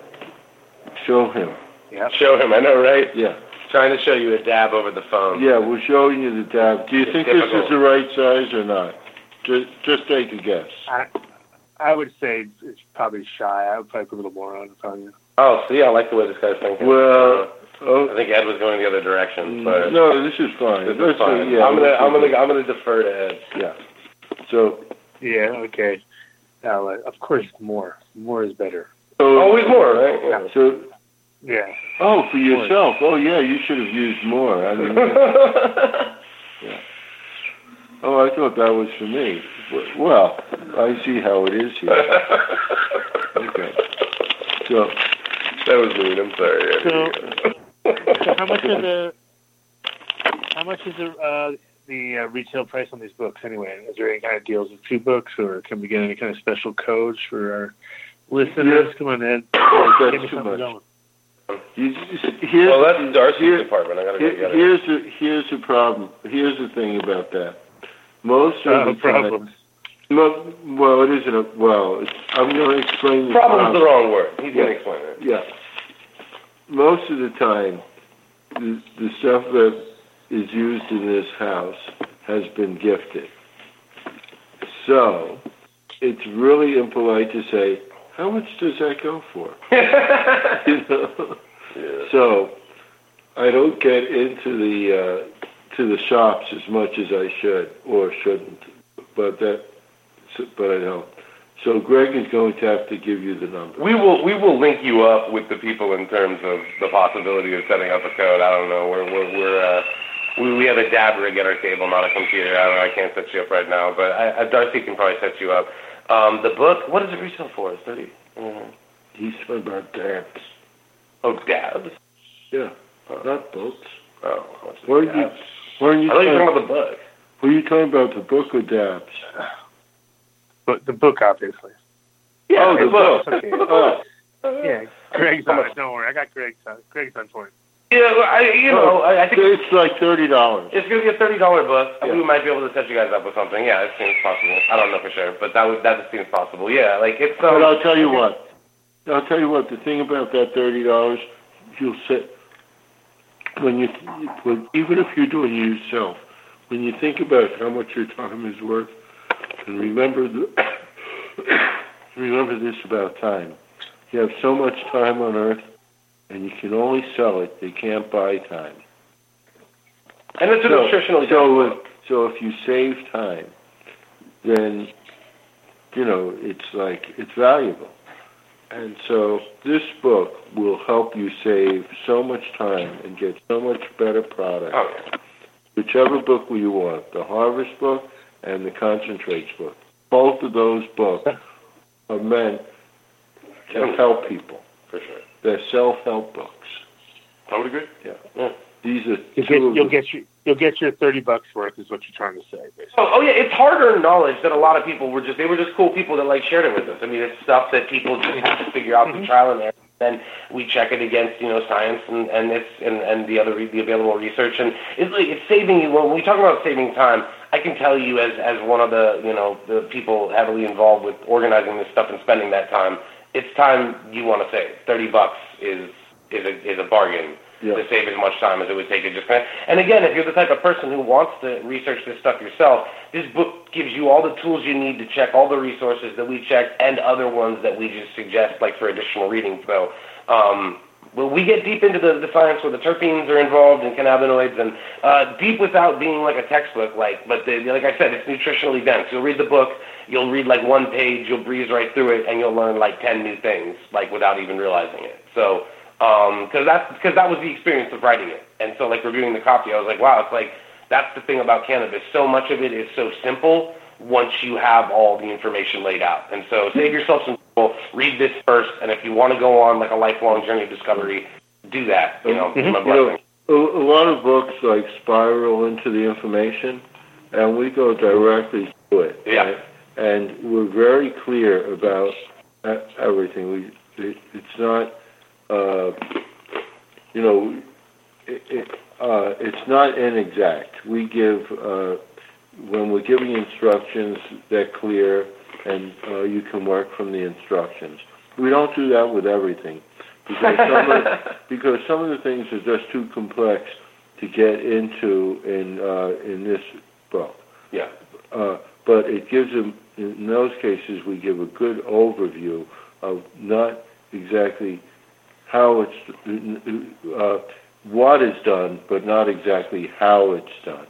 Show him. Yeah. Show him. I know, right? Yeah. Trying to show you a dab over the phone. Yeah, we're showing you the dab. Do you It's think this difficult. is the right size or not? Just, just take a guess. I I would say it's probably shy. I would probably put a little more on if I were you. Oh, see, I like the way this guy's thinking. Well, oh, I think Ed was going the other direction, but no, this is fine. this is Let's- fine. yeah, I'm gonna, let's I'm do gonna, I'm gonna defer to Ed. Yeah. So, Yeah. Okay. Now, uh, of course, more. More is better. so Always more, right? Yeah. So, Yeah. oh, for yourself. Oh, yeah, you should have used more. I mean, oh, I thought that was for me. Well, I see how it is here. Okay. So, that was mean. I'm sorry. So- So how much are the how much is the uh, the uh, retail price on these books anyway? Is there any kind of deals with two books, or can we get any kind of special codes for our listeners? Come on, Ed. that's Give me too much. going. Here's, well, that's Darcy's here- department. I gotta Here-. Here's the here's the problem. Here's the thing about that. Most of the problem. time, well, it isn't a well. It's, I'm going to explain the Problem's the wrong word. He's gonna explain it. Yeah. Most of the time, the, the stuff that is used in this house has been gifted. So, it's really impolite to say, how much does that go for? you know? So, I don't get into the uh, to the shops as much as I should or shouldn't, but that, but I don't. So Greg is going to have to give you the number. We will we will link you up with the people in terms of the possibility of setting up a code. I don't know. We're we're, we're uh, we we have a dab rig at our table, not a computer. I don't know. I can't set you up right now, but I, I, Darcy can probably set you up. Um, the book. What does it retail for? Is thirty? Mm. He's talking about dabs. Oh, dabs. Yeah, not boats. Oh, what's Where the are you? dabs? Where are you I thought you were talking, talking about the book. were you talking about the book or dabs? But the book, obviously. Yeah, oh, the book. Okay. Oh, Yeah, Greg's on it. Don't worry, I got Greg's on. Greg's on for it. Yeah, I you know I, I think it's like thirty dollars. It's gonna be a thirty dollar book. Yeah. We might be able to set you guys up with something. Yeah, it seems possible. I don't know for sure, but that would that seems possible. Yeah, like it's um. But I'll tell you what. I'll tell you what. The thing about that thirty dollars, you'll sit when you when, even if you're doing it yourself, when you think about how much your time is worth, and remember the remember this about time. You have so much time on earth, and you can only sell it. They can't buy time. and it's a So- nutritionally so, uh, so if you save time, then you know it's like it's valuable. And so this book will help you save so much time and get so much better product. Oh, yeah. Whichever book you want, the Harvest book and the Concentrates book. Both of those books are meant to help people. For sure. They're self-help books. I would agree. Yeah, these are You two get, of you'll get your you'll get your thirty bucks worth is what you're trying to say. Basically. Oh, oh yeah, it's hard-earned knowledge that a lot of people were just, they were just cool people that like shared it with us. I mean, it's stuff that people just have to figure out through mm-hmm. trial and error. Then we check it against, you know, science and, and it's, and, and the other, the available research. And it's like, it's saving you, when we talk about saving time, I can tell you as, as one of the, you know, the people heavily involved with organizing this stuff and spending that time, it's time you want to save. 30 bucks is, is a, is a bargain Yeah. to save as much time as it would take to just and again if you're the type of person who wants to research this stuff yourself this book gives you all the tools you need to check all the resources that we checked and other ones that we just suggest like for additional reading so um, well, we get deep into the, the science where the terpenes are involved and cannabinoids and uh, deep without being like a textbook like but the, like I said it's nutritionally dense you'll read the book you'll read like one page you'll breeze right through it and you'll learn like 10 new things like without even realizing it so because that's because that was the experience of writing it. And so, like reviewing the copy, I was like, wow, it's like that's the thing about cannabis. So much of it is so simple once you have all the information laid out. And so, save yourself some trouble. Read this first, and if you want to go on like a lifelong journey of discovery, do that. You know, it's my You know, blessing. a, lot of books like spiral into the information, and we go directly to it. Yeah. right? And we're very clear about everything. We, it, it's not, uh, you know, it, it, uh, it's not inexact. We give, uh, when we're giving instructions, they're clear, and uh, you can work from the instructions. We don't do that with everything because some of, because some of the things are just too complex to get into in uh, in this book. Yeah. Uh, but it gives them in those cases we give a good overview of not exactly how it's uh, what is done, but not exactly how it's done.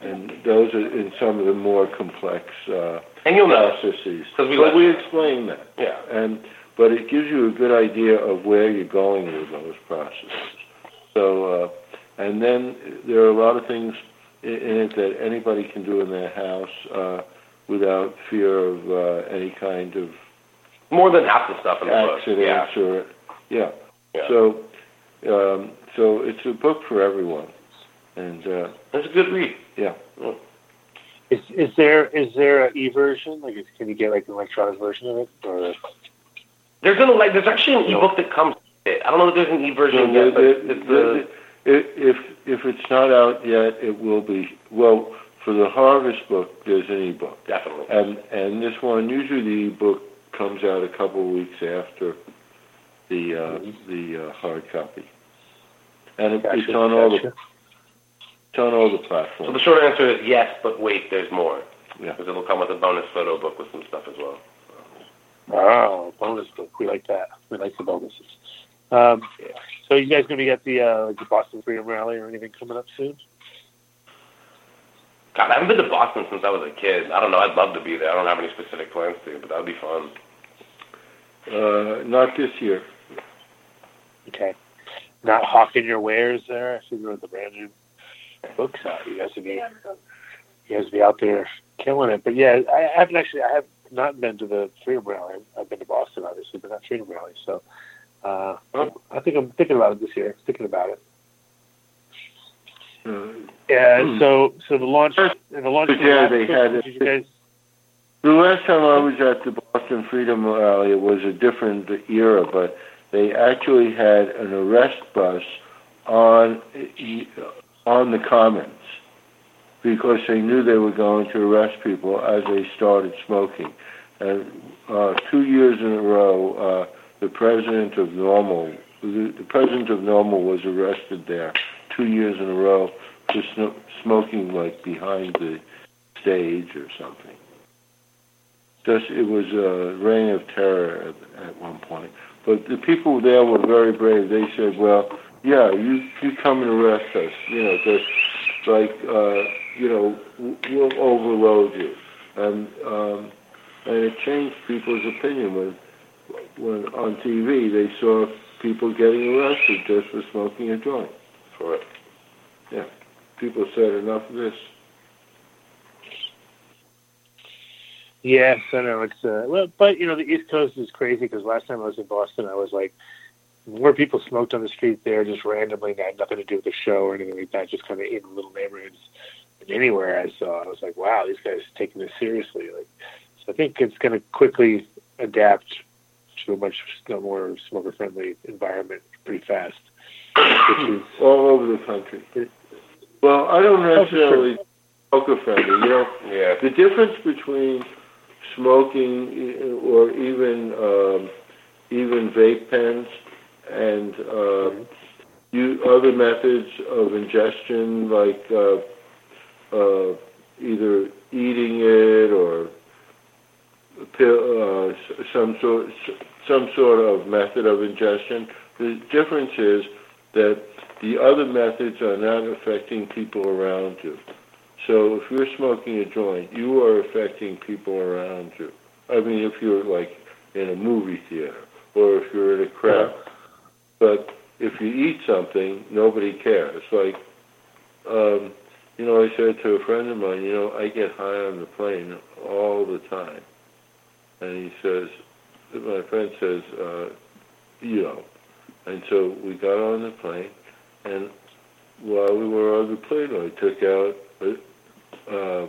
And those are in some of the more complex uh, And you'll know. processes. 'Cause we we explain that Yeah. and but it gives you a good idea of where you're going with those processes. So, uh, and then there are a lot of things in, in it that anybody can do in their house uh, without fear of uh, any kind of More than half the stuff in the book. Yeah. accidents or yeah. Yeah. So, um, so it's a book for everyone, and uh, It's a good read. yeah. Is is there is there an e version? Like, is, can you get like an electronic version of it? Or There's gonna like there's actually an ebook that comes with it. I don't know if there's an e version So yet, but the- it's the- the, the- if if it's not out yet, it will be. Well, for the Harvest book, there's an ebook. definitely. And and this one, usually the book comes out a couple of weeks after the uh, the uh, hard copy, and it, it's Gotcha, on all the gotcha. it's on all the So the short answer is yes, but wait, there's more. Yeah. Because it'll come with a bonus photo book with some stuff as well. Oh, bonus book. We like that. We like the bonuses. Um, so you guys going to get the uh, the Boston Freedom Rally or anything coming up soon? God, I haven't been to Boston since I was a kid. I don't know. I'd love to be there. I don't have any specific plans to, but that would be fun. Uh, not this year. Okay. Not hawking your wares there. I figure with the brand new books out, you guys would be you guys would be out there killing it. But yeah, I haven't actually. I have not been to the Freedom Rally. I've been to Boston, obviously, but not Freedom Rally. So uh, I think I'm thinking about it this year. Thinking about it. Uh, Yeah. Hmm. So so the launch the launch. But of the yeah, they had it- you guys The last time I was at the Boston Freedom Rally, it was a different era, but they actually had an arrest bus on on the Commons because they knew they were going to arrest people as they started smoking. And uh, two years in a row, uh, the president of NORML, the, the president of NORML was arrested there two years in a row for smoking like behind the stage or something just it was a reign of terror at, at one point. But the people there were very brave. They said, "Well, yeah, you you come and arrest us, you know, just like uh, you know, w- we'll overload you." And um, and it changed people's opinion when when on TV they saw people getting arrested just for smoking a joint. For it. Yeah, people said enough of this. Yes, I know it's uh, well, but you know the East Coast is crazy because last time I was in Boston, I was like, more people smoked on the street there just randomly, that had nothing to do with the show or anything like that, just kind of in little neighborhoods. And anywhere I saw, I was like, wow, these guys are taking this seriously. Like, so I think it's going to quickly adapt to a much more smoker-friendly environment pretty fast. Which is all over the country. Well, I don't necessarily smoker friendly. You know, Yeah. the difference between smoking uh, or even um, even vape pens and uh, other methods of ingestion like uh, uh, either eating it or pill, uh, some sort some sort of method of ingestion. The difference is that the other methods are not affecting people around you. So if you're smoking a joint, you are affecting people around you. I mean, if you're like in a movie theater or if you're in a crowd. But if you eat something, nobody cares. Like, um, you know, I said to a friend of mine, you know, I get high on the plane all the time. And he says, my friend says, uh, you know. And so we got on the plane, and while we were on the plane, I took out a, uh,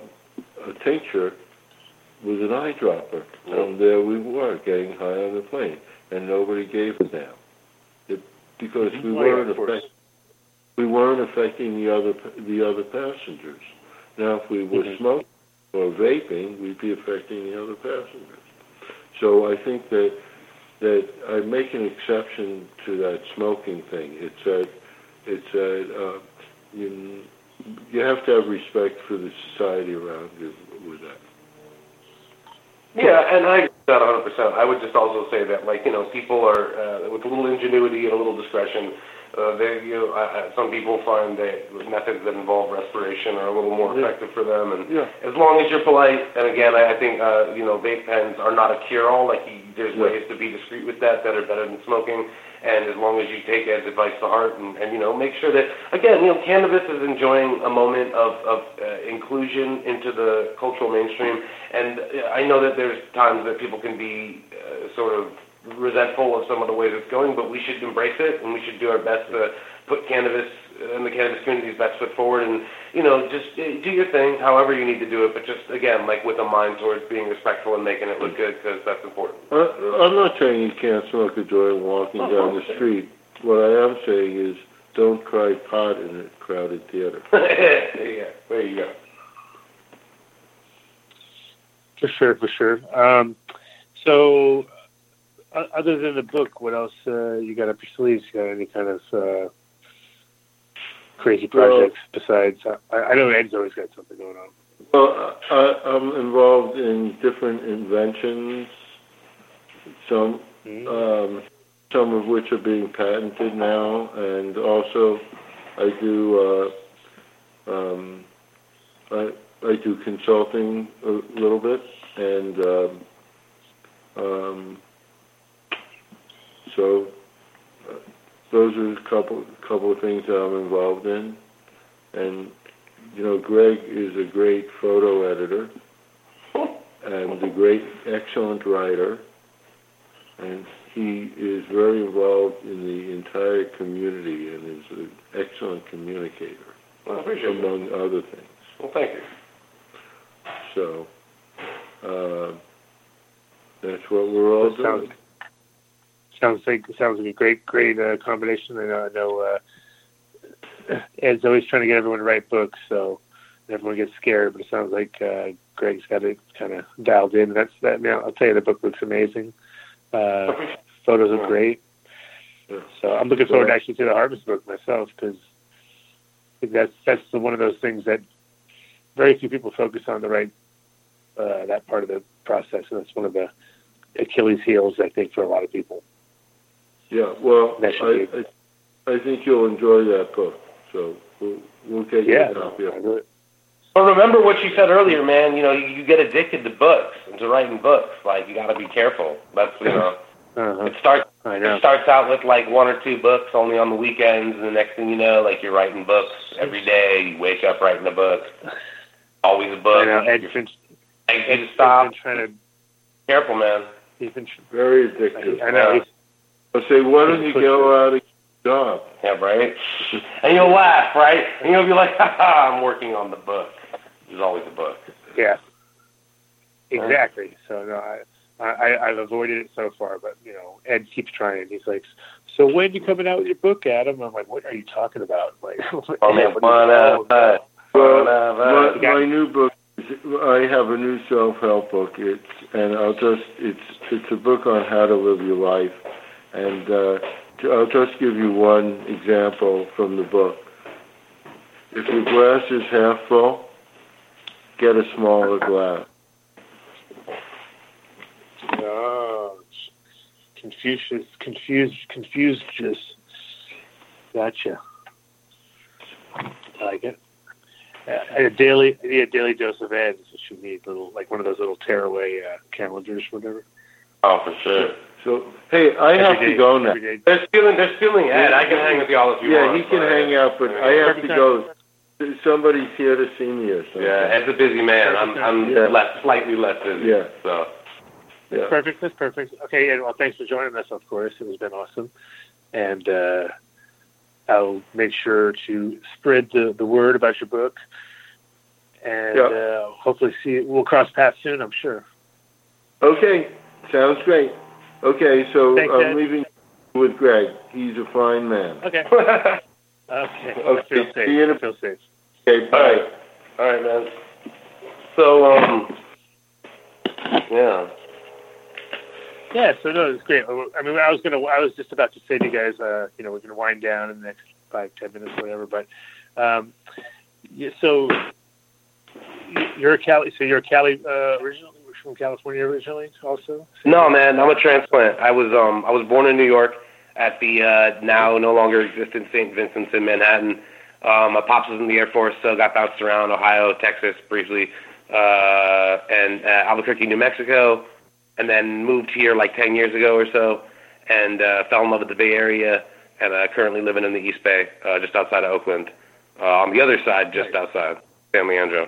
a tincture with an eyedropper. And there we were, getting high on the plane. And nobody gave a damn. Because we weren't we weren't affecting the other the other passengers. Now, if we were Mhm. smoking or vaping, we'd be affecting the other passengers. So I think that that I make an exception to that smoking thing. It's that it's that uh, you you have to have respect for the society around you with that. Yeah, and I agree that 100%. I would just also say that, like, you know, people are, uh, with a little ingenuity and a little discretion, uh, they, you know, I, I, some people find that methods that involve respiration are a little more Yeah. effective for them. And Yeah. as long as you're polite, and again, I, I think, uh, you know, vape pens are not a cure-all. Like, you, there's Yeah. ways to be discreet with that that are better than smoking. And as long as you take Ed's advice to heart and, and, you know, make sure that, again, you know, cannabis is enjoying a moment of, of uh, inclusion into the cultural mainstream. And uh, I know that there's times that people can be uh, sort of resentful of some of the ways it's going, but we should embrace it and we should do our best to put cannabis and the cannabis community's best foot forward and, you know, just uh, do your thing however you need to do it, but just, again, like with a mind towards being respectful and making it look good because that's important. Uh, I'm not saying you can't smoke a joint walking down the street. What I am saying is don't cry pot in a crowded theater. yeah, there you go. For sure, for sure. Um, so, other than the book, what else uh, you got up your sleeves? You got any kind of uh, crazy Well- projects besides? I, I know Ed's always got something going on. Well, I, I'm involved in different inventions, some um, some of which are being patented now, and also I do uh, um, I, I do consulting a little bit, and um, um, so those are a couple couple of things that I'm involved in, and you know, Greg is a great photo editor and a great, excellent writer, and he is very involved in the entire community and is an excellent communicator, Well, I appreciate it. among other things. Well, thank you. So uh, that's what we're all That doing. sounds like sounds like a great great uh, combination. I know, I know uh, Ed's always trying to get everyone to write books, so everyone gets scared. But it sounds like uh, Greg's got it kind of dialed in. That's that. Now I'll tell you, the book looks amazing. Uh, photos look great. So I'm looking forward actually to the Harvest book myself because that's that's one of those things that very few people focus on the right uh, that part of the process, and that's one of the Achilles heels I think for a lot of people. Yeah, well, That I, I, I think you'll enjoy that book. So we'll, we'll get you Yeah, a copy of it. really- Well, remember what you said earlier, man. You know, you, you get addicted to books and to writing books. Like, you got to be careful. That's, you know, Uh-huh. It starts I know. it starts out with like one or two books only on the weekends, and the next thing you know, like you're writing books every day. You wake up writing a book. Always a book. know. Ed's been, Begs you Ed's to stop. been trying to. Careful, man. He's been. Very addictive. I know. Yeah. He's, I say, why don't you go out and get job? Yeah, right. and you'll laugh, right? And you'll be like, "Ha ha! I'm working on the book." There's always a book. yeah. Exactly. So no, I, I I've avoided it so far, but you know, Ed keeps trying. He's like, "So when you coming out with your book, Adam?" I'm like, "What are you talking about?" Like, Oh man, what one is- of us. Well, uh, uh, my, uh. my new book. is- I have a new self-help book. It's and I'll just it's it's a book on how to live your life, and uh, I'll just give you one example from the book. If your glass is half full, get a smaller glass. Oh, Confucius, confused, confused. Just gotcha. I like it. Uh, a daily, I need a daily dose of Ed. So you need little, like one of those little tearaway uh, calendars, whatever. Oh, for sure. So hey, I have Every to go now. They're stealing. They're stealing Ed. I can hang with y'all if you Yeah, want. Yeah, he can but- hang out, but I have to go. Somebody's here to see me or something. Yeah, Ed's a busy man. I'm I'm Yeah. less, slightly less busy. Yeah. So Yeah. That's perfect. That's perfect. Okay, and well, thanks for joining us. Of course, it has been awesome, and uh, I'll make sure to spread the, the word about your book, and Yeah. uh, hopefully see we'll cross paths soon. I'm sure. Okay, sounds great. Okay, so Thanks, I'm Ed. leaving with Greg. He's a fine man. Okay. Okay. Okay, Feel see you in a- safe. Feel safe. Okay, bye. right, all right, man. So um, yeah. Yeah. So no, it's great. I mean, I was gonna, I was just about to say to you guys, uh, you know, we're gonna wind down in the next five, ten minutes, whatever. But um, yeah, so you're a Cali, so you're a Cali uh, originally from California originally, also. No, man, I'm a transplant. I was um I was born in New York at the uh, now no longer existent St. Vincent's in Manhattan. Um, my pops was in the Air Force, so got bounced around Ohio, Texas briefly, uh, and uh, Albuquerque, New Mexico, and then moved here like 10 years ago or so, and uh, fell in love with the Bay Area, and uh, currently living in the East Bay, uh, just outside of Oakland, uh, on the other side, just outside San Leandro.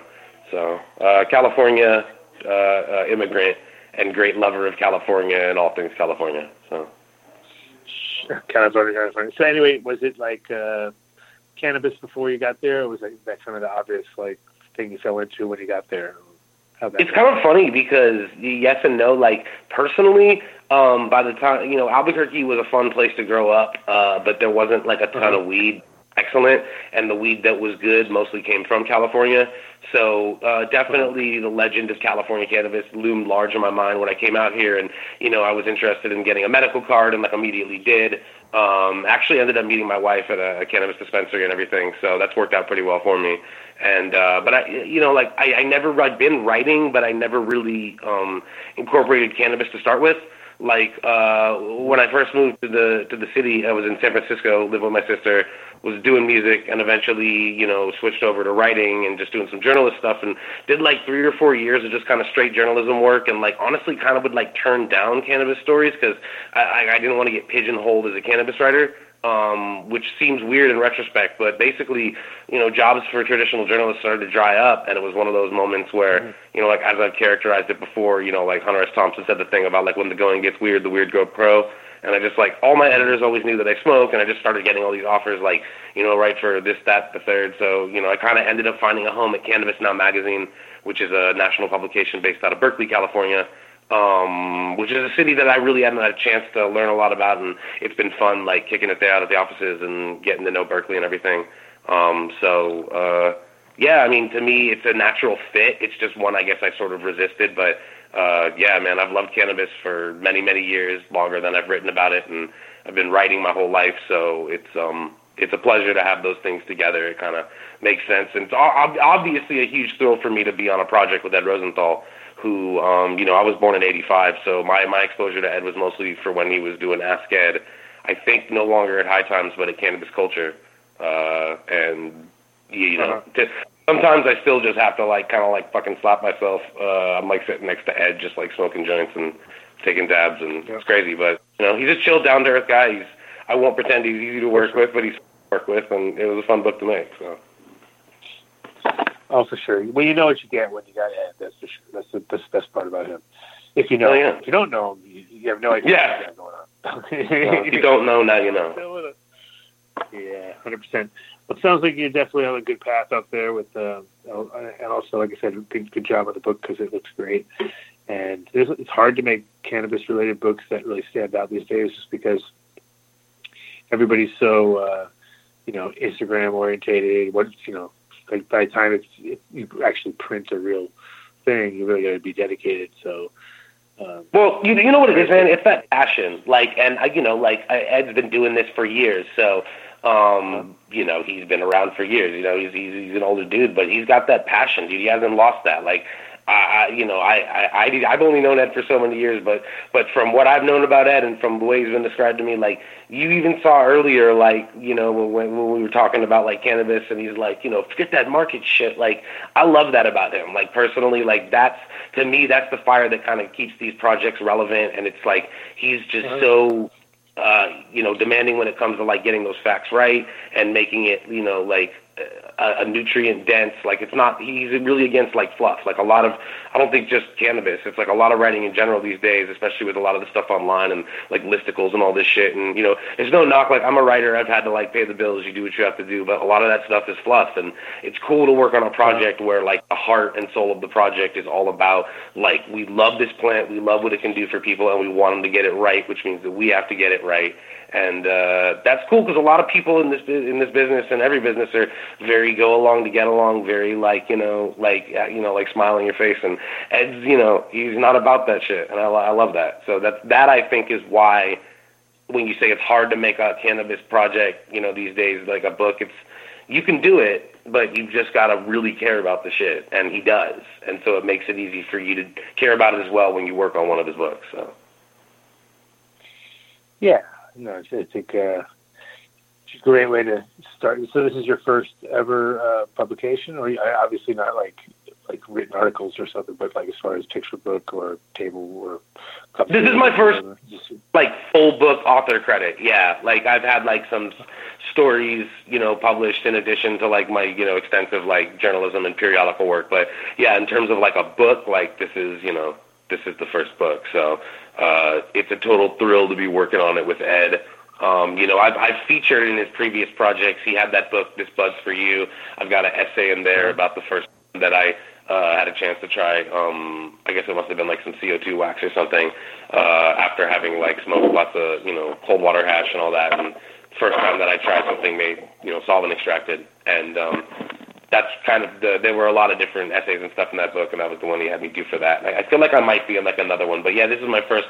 So uh, California uh, uh, immigrant and great lover of California and all things California. So California, California. So anyway, was it like uh, cannabis before you got there, or was that, that kind of the obvious like thing you fell into when you got there? It's kind of funny because yes and no. Like personally, um, by the time you know, Albuquerque was a fun place to grow up, uh, but there wasn't like a ton of weed. Excellent, and the weed that was good mostly came from California. So uh, definitely, the legend of California cannabis loomed large in my mind when I came out here, and you know, I was interested in getting a medical card, and like immediately did. Um, actually, ended up meeting my wife at a, a cannabis dispensary and everything, so that's worked out pretty well for me. And uh, but I, you know, like I, I never I'd been writing, but I never really um, incorporated cannabis to start with. Like uh, when I first moved to the to the city, I was in San Francisco, lived with my sister, was doing music, and eventually, you know, switched over to writing and just doing some journalist stuff, and did like three or four years of just kind of straight journalism work, and like honestly, kind of would like turn down cannabis stories because I, I, I didn't want to get pigeonholed as a cannabis writer um, which seems weird in retrospect, but basically, you know, jobs for traditional journalists started to dry up, and it was one of those moments where, you know, like as I've characterized it before, you know, like Hunter S. Thompson said the thing about like when the going gets weird, the weird go pro, and I just like all my editors always knew that I smoke, and I just started getting all these offers, like, you know, write for this, that, the third. So, you know, I kind of ended up finding a home at Cannabis Now magazine, which is a national publication based out of Berkeley, California um, which is a city that I really hadn't had a chance to learn a lot about, and it's been fun, like kicking it there out at the offices and getting to know Berkeley and everything. Um, so uh, yeah, I mean, to me, it's a natural fit. It's just one I guess I sort of resisted, but uh, yeah, man, I've loved cannabis for many, many years, longer than I've written about it, and I've been writing my whole life. So it's um, it's a pleasure to have those things together. It kind of makes sense, and it's obviously a huge thrill for me to be on a project with Ed Rosenthal who, um, you know, I was born in '85, so my my exposure to Ed was mostly for when he was doing Ask Ed. I think no longer at High Times, but at Cannabis Culture, uh, and you know, Uh-huh. to, sometimes I still just have to like kind of like fucking slap myself. Uh, I'm like sitting next to Ed, just like smoking joints and taking dabs, and it's crazy, but You know, he's a chill, down to earth guy. He's I won't pretend he's easy to work with, but he's work with, and it was a fun book to make. So. Oh, for sure. Well, you know what you get when you got Ed. That's for sure. That's the, that's the best part about him. If you know, Oh, yeah. if you don't know him, you, you have no idea Yeah. what's going on. If you don't know, now you know. Yeah, hundred percent. Well, it sounds like you definitely have a good path up there with, uh, and also, like I said, good, good job on the book because it looks great. And it's hard to make cannabis-related books that really stand out these days, just because everybody's so, uh, you know, Instagram orientated. What you know, like by the time it's it, you actually print a real thing, you really got to be dedicated. So. Um, Well, you you know what it is, man. It's that passion. Like, and I, you know, like Ed's been doing this for years, so um, you know, he's been around for years. You know, he's he's, he's an older dude, but he's got that passion, dude. He hasn't lost that. Like, I, I you know, I, I, I I've only known Ed for so many years, but but from what I've known about Ed and from the way he's been described to me, like you even saw earlier, like you know, when when we were talking about like cannabis, and he's like, you know, forget that market shit. Like, I love that about him. Like personally, like that's to me, that's the fire that kind of keeps these projects relevant, and it's like he's just so uh, you know, demanding when it comes to like getting those facts right and making it, you know, like a, a nutrient dense. Like it's not. He's really against like fluff. Like a lot of. I don't think just cannabis. It's like a lot of writing in general these days, especially with a lot of the stuff online and like listicles and all this shit. And you know, there's no knock. Like I'm a writer. I've had to like pay the bills. You do what you have to do. But a lot of that stuff is fluff. And it's cool to work on a project where like the heart and soul of the project is all about like we love this plant. We love what it can do for people, and we want them to get it right, which means that we have to get it right and uh, that's cool because a lot of people in this in this business and every business are very go along to get along, very like you know like uh, you know like smile on your face, and Ed's you know he's not about that shit, and I, I love that. So that that I think is why when you say it's hard to make a cannabis project, you know these days like a book, it's you can do it, but you've just gotta really care about the shit, and he does, and so it makes it easy for you to care about it as well when you work on one of his books. So. Yeah, no, I I think uh, it's a great way to start. So this is your first ever uh, publication, or you- obviously not like like written articles or something, but like as far as picture book or table or. This is my first- like full book author credit. Yeah, like I've had like some stories, you know, published in addition to like my you know extensive like journalism and periodical work. But yeah, in terms of like a book, like this is you know this is the first book. So uh, it's a total thrill to be working on it with Ed. Um, you know, I've, I've featured in his previous projects. He had that book, This Bud's for You. I've got an essay in there about the first one that I uh, had a chance to try. Um, I guess it must have been like some CO2 wax or something uh, after having like smoked lots of you know cold water hash and all that. And first time that I tried something made you know solvent extracted, and um, that's kind of the. There were a lot of different essays and stuff in that book, and that was the one he had me do for that. I, I feel like I might be in like another one, but yeah, this is my first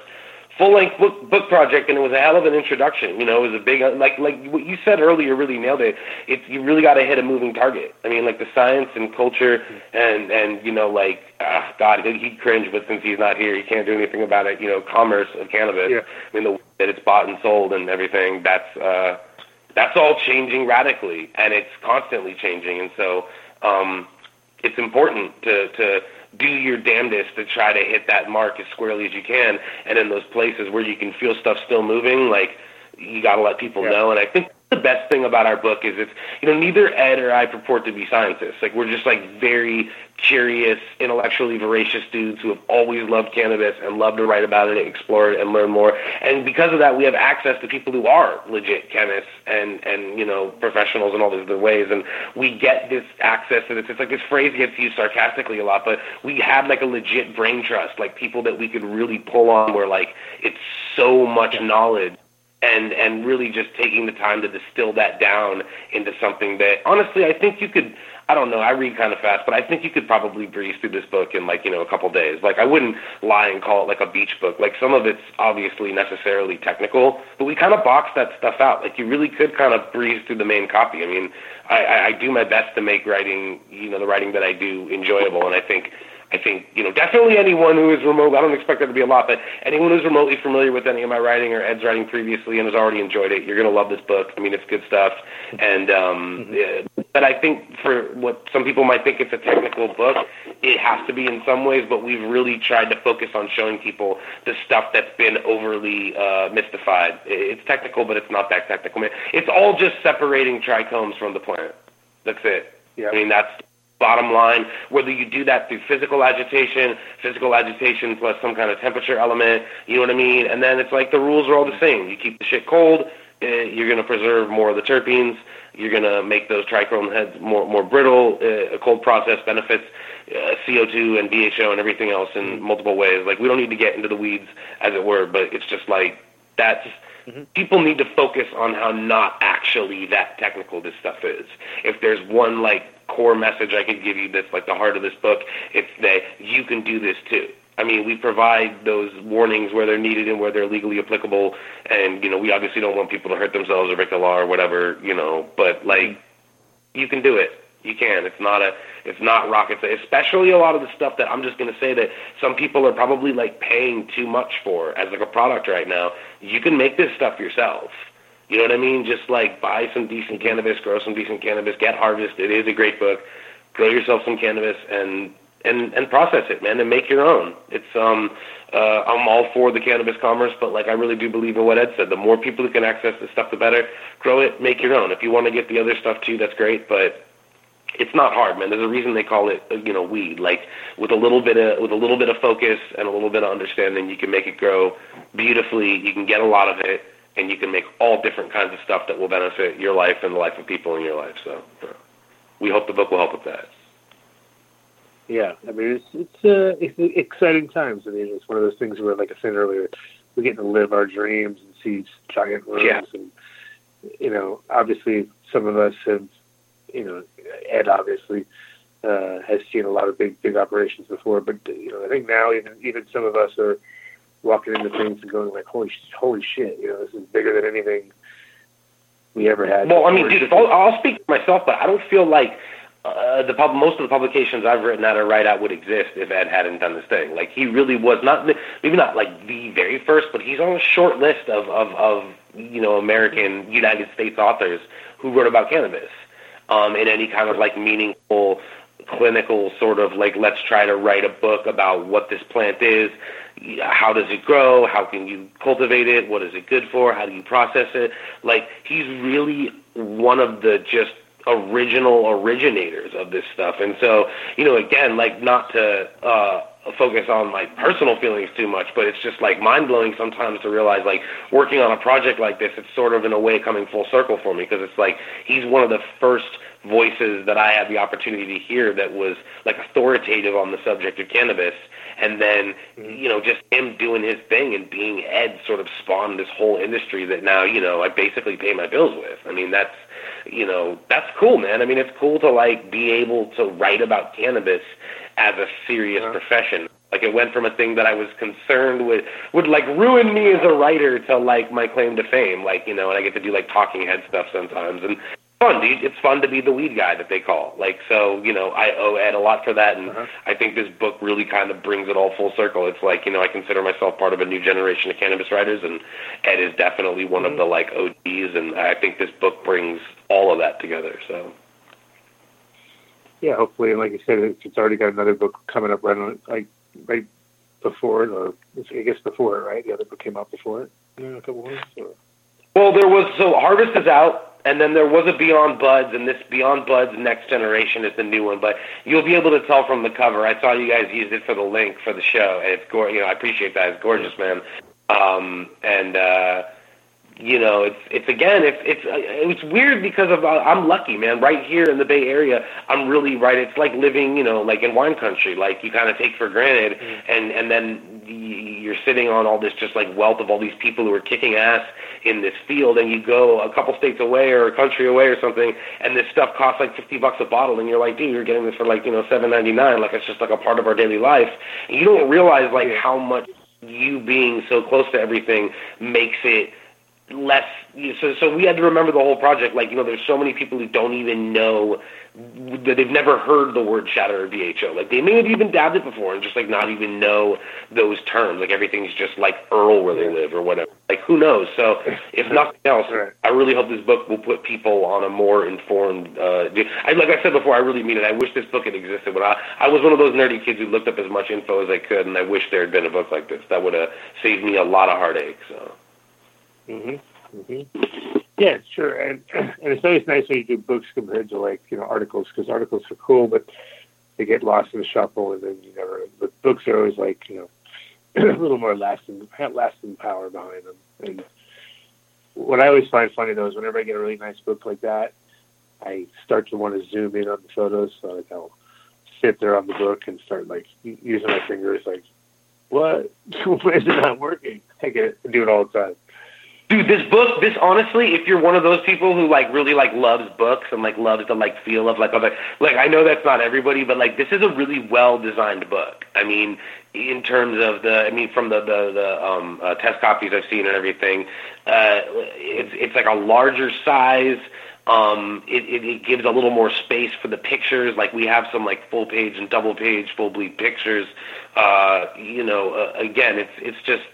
full length book book project, and it was a hell of an introduction. You know, it was a big like like what you said earlier really nailed it. It's you really got to hit a moving target. I mean, like the science and culture and and you know like uh, God, he'd cringe, but since he's not here, he can't do anything about it. You know, commerce of cannabis. Yeah. I mean, the way that it's bought and sold and everything. That's uh, that's all changing radically, and it's constantly changing. And so, um, it's important to to do your damnedest to try to hit that mark as squarely as you can. And in those places where you can feel stuff still moving, like you got to let people Yeah. know. And I think the best thing about our book is it's you know neither Ed or I purport to be scientists. Like we're just like very curious, intellectually voracious dudes who have always loved cannabis and love to write about it, and explore it, and learn more. And because of that, we have access to people who are legit chemists and and you know professionals in all these other ways. And we get this access to this. It's like this phrase gets used sarcastically a lot, but we have like a legit brain trust, like people that we could really pull on. Where like it's so much knowledge and and really just taking the time to distill that down into something that honestly I think you could I don't know. I read kind of fast but I think you could probably breeze through this book in like you know a couple days. Like I wouldn't lie and call it like a beach book. Like some of it's obviously necessarily technical but we kind of box that stuff out. Like you really could kind of breeze through the main copy. I mean I, I, I do my best to make writing you know the writing that I do enjoyable and I think I think, you know, definitely anyone who is remote, I don't expect there to be a lot, but anyone who's remotely familiar with any of my writing or Ed's writing previously and has already enjoyed it, you're going to love this book. I mean, it's good stuff. And, um, yeah, but I think for what some people might think it's a technical book, it has to be in some ways, but we've really tried to focus on showing people the stuff that's been overly uh, mystified. It's technical, but it's not that technical. It's all just separating trichomes from the plant. That's it. Yeah. I mean, that's bottom line. Whether you do that through physical agitation, physical agitation plus some kind of temperature element, you know what I mean? And then it's like the rules are all the same. You keep the shit cold, uh, you're going to preserve more of the terpenes. You're going to make those trichome heads more more brittle. Uh, a cold process benefits uh, CO2 and BHO and everything else in multiple ways. Like we don't need to get into the weeds, as it were, but it's just like that's Mm-hmm. People need to focus on how not actually that technical this stuff is. If there's one like core message I could give you that's like the heart of this book, it's that you can do this too. I mean, we provide those warnings where they're needed and where they're legally applicable, and you know, we obviously don't want people to hurt themselves or break the law or whatever, you know. But like, you can do it. You can. It's not a. It's not rocket science. Especially a lot of the stuff that I'm just going to say that some people are probably like paying too much for as like a product right now. You can make this stuff yourself. You know what I mean? Just like buy some decent cannabis, grow some decent cannabis, get harvest. It is a great book. Grow yourself some cannabis and and and process it, man, and make your own. It's um uh I'm all for the cannabis commerce, but like I really do believe in what Ed said. The more people who can access this stuff, the better. Grow it, make your own. If you want to get the other stuff too, that's great, but it's not hard, man. There's a reason they call it, you know, weed. Like with a little bit of with a little bit of focus and a little bit of understanding, you can make it grow beautifully. You can get a lot of it, and you can make all different kinds of stuff that will benefit your life and the life of people in your life. So, we hope the book will help with that. Yeah, I mean it's it's uh, it's exciting times. I mean it's one of those things where, like I said earlier, we're getting to live our dreams and see giant rooms, yeah. and you know, obviously some of us have you know, Ed obviously uh, has seen a lot of big big operations before, but you know, I think now even even some of us are walking into things and going like, holy holy shit, you know, this is bigger than anything we ever had. Well, I mean, dude, I'll, I'll speak for myself, but I don't feel like uh, the pub- most of the publications I've written out or write out would exist if Ed hadn't done this thing. Like he really was not maybe not like the very first, but he's on a short list of of, of you know American United States authors who wrote about cannabis um, in any kind of like meaningful clinical sort of like let's try to write a book about what this plant is how does it grow? How can you cultivate it? What is it good for? How do you process it? Like he's really one of the just original originators of this stuff. And so you know again like not to uh focus on my personal feelings too much, but it's just like mind blowing sometimes to realize like working on a project like this, it's sort of in a way coming full circle for me because it's like he's one of the first voices that I had the opportunity to hear that was like authoritative on the subject of cannabis. And then, you know, just him doing his thing and being Ed sort of spawned this whole industry that now, you know, I basically pay my bills with. I mean, that's, you know, that's cool, man. I mean, it's cool to like be able to write about cannabis as a serious uh-huh. profession. Like it went from a thing that I was concerned with would like ruin me as a writer to like my claim to fame. Like, you know, and I get to do like talking head stuff sometimes and fun, dude. It's fun to be the weed guy that they call. Like so, you know, I owe Ed a lot for that and uh-huh. I think this book really kind of brings it all full circle. It's like, you know, I consider myself part of a new generation of cannabis writers and Ed is definitely one mm-hmm. of the like OGs and I think this book brings all of that together. So yeah, hopefully, and like you said, it's already got another book coming up right on like right before it, or I guess before it, right? The other book came out before it, in a couple weeks. Or? Well, there was so Harvest is out, and then there was a Beyond Buds, and this Beyond Buds Next Generation is the new one. But you'll be able to tell from the cover. I saw you guys used it for the link for the show, and it's gorgeous. You know, I appreciate that. It's gorgeous, man. Um, and uh, you know, it's it's again, it's it's it's weird because of uh, I'm lucky, man. Right here in the Bay Area, I'm really right. It's like living, you know, like in wine country. Like you kind of take for granted, mm-hmm. and and then you're sitting on all this just like wealth of all these people who are kicking ass in this field, and you go a couple states away or a country away or something, and this stuff costs like fifty bucks a bottle, and you're like, dude, you're getting this for like you know seven ninety nine, like it's just like a part of our daily life. And you don't realize like how much you being so close to everything makes it less. So so we had to remember the whole project. Like you know, there's so many people who don't even know that they've never heard the word shatter or BHO. Like they may have even dabbed it before and just like not even know those terms. Like everything's just like Earl where they live or whatever. Like who knows? So if nothing else. I really hope this book will put people on a more informed. Uh, I, like I said before, I really mean it. I wish this book had existed, but I, I was one of those nerdy kids who looked up as much info as I could, and I wish there had been a book like this. That would have saved me a lot of heartache. So. Hmm hmm Yeah, sure, and and it's always nice when you do books compared to like you know articles because articles are cool, but they get lost in the shuffle, and then you never. But books are always like you know a little more lasting, lasting power behind them. And what I always find funny though is whenever I get a really nice book like that, I start to want to zoom in on the photos, so like I'll sit there on the book and start like using my fingers, like what? Why is it not working? I get it. I do it all the time. Dude, this book, this honestly, if you're one of those people who like really like loves books and like loves the like feel of like other, like I know that's not everybody, but like this is a really well designed book. I mean, in terms of the, I mean, from the the the um, uh, test copies I've seen and everything, uh, it's it's like a larger size. Um, it, it, it gives a little more space for the pictures. Like we have some like full page and double page, full bleed pictures. Uh, you know, uh, again, it's it's just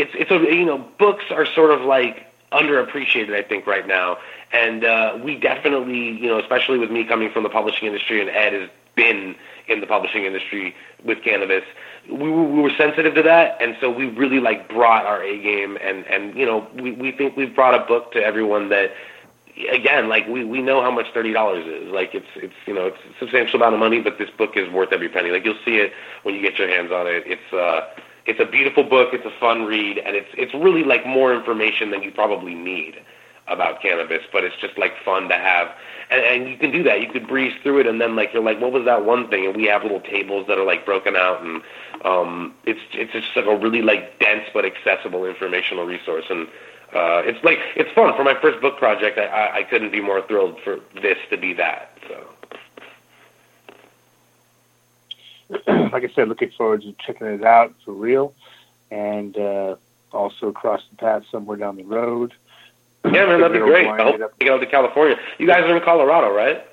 it's it's a you know books are sort of like underappreciated I think right now, and uh, we definitely you know especially with me coming from the publishing industry and Ed has been in the publishing industry with cannabis, we, we were sensitive to that, and so we really like brought our A game, and and you know we we think we've brought a book to everyone that. Again, like we, we know how much thirty dollars is. Like it's it's you know it's a substantial amount of money, but this book is worth every penny. Like you'll see it when you get your hands on it. It's uh it's a beautiful book. It's a fun read, and it's it's really like more information than you probably need about cannabis. But it's just like fun to have, and, and you can do that. You could breeze through it, and then like you're like, what was that one thing? And we have little tables that are like broken out, and um, it's it's just like a really like dense but accessible informational resource, and uh, it's like it's fun for my first book project. I, I I couldn't be more thrilled for this to be that. So. like I said, looking forward to checking it out for real, and uh, also cross the path somewhere down the road. Yeah, man, that'd be great. I hope you get out to California. You guys are in Colorado, right?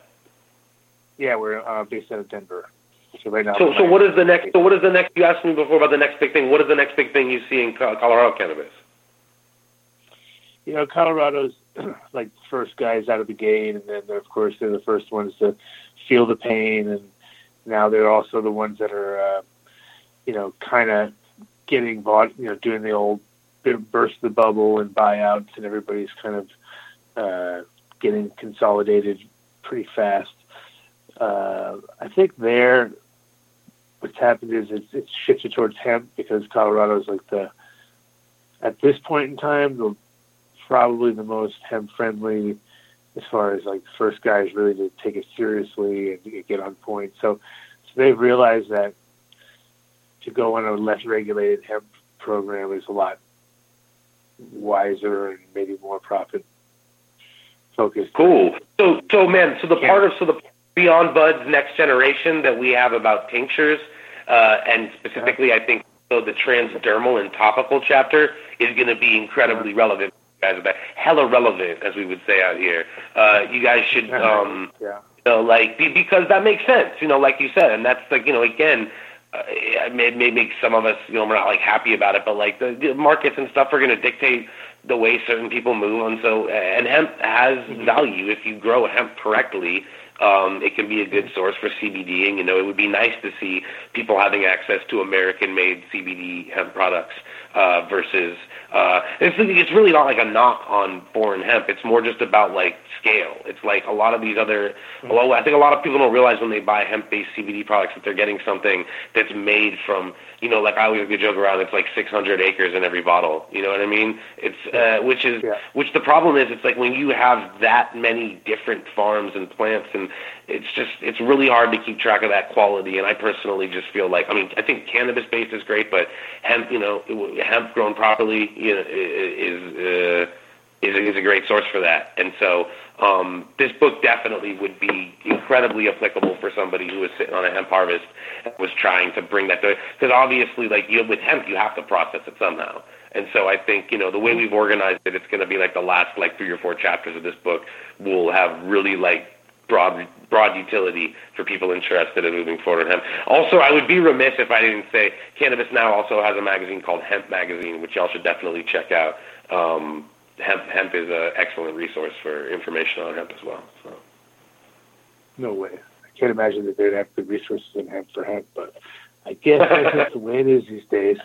Yeah, we're uh, based out of Denver. So right now. So, so what is the next? So, what is the next? You asked me before about the next big thing. What is the next big thing you see in Colorado cannabis? you know, Colorado's like the first guys out of the gate, and then of course they're the first ones to feel the pain, and now they're also the ones that are, uh, you know, kind of getting bought, you know, doing the old burst the bubble and buyouts, and everybody's kind of uh, getting consolidated pretty fast. Uh, I think there, what's happened is it's, it's shifted towards hemp because Colorado's like the, at this point in time, the probably the most hemp friendly as far as like the first guys really to take it seriously and get on point. So, so they've realized that to go on a less regulated hemp program is a lot wiser and maybe more profit focused. Cool. So, so man, so the Yeah. part of so the Beyond Buds next generation that we have about tinctures, uh, and specifically, I think so the transdermal and topical chapter is going to be incredibly relevant. Guys, about hella relevant, as we would say out here. Uh, you guys should. Um, yeah. you know, like be, because that makes sense. You know, like you said, and that's like you know, again, uh, it may, may make some of us, you know, we're not like happy about it, but like the, the markets and stuff are going to dictate the way certain people move, and so and hemp has value if you grow hemp correctly. Um, it can be a good source for CBD, and you know, it would be nice to see people having access to American-made CBD hemp products uh, versus uh, it's it's really not like a knock on foreign hemp. It's more just about like scale. It's like a lot of these other. Well, I think a lot of people don't realize when they buy hemp-based CBD products that they're getting something that's made from you know, like I always joke around. It's like 600 acres in every bottle. You know what I mean? It's uh, which is Yeah. which the problem is. It's like when you have that many different farms and plants, and it's just it's really hard to keep track of that quality. And I personally just feel like I mean I think cannabis based is great, but hemp you know it- hemp grown properly you know is. Uh, is a, is a great source for that. And so um, this book definitely would be incredibly applicable for somebody who was sitting on a hemp harvest and was trying to bring that to because obviously like you with hemp you have to process it somehow. And so I think you know the way we've organized it, it's going to be like the last like three or four chapters of this book will have really like broad broad utility for people interested in moving forward in hemp. Also, I would be remiss if I didn't say Cannabis Now also has a magazine called Hemp Magazine, which y'all should definitely check out. Um, hemp hemp is an excellent resource for information on hemp as well. So. No way. I can't imagine that they'd have good resources in hemp for hemp, but I guess that's just the way it is these days.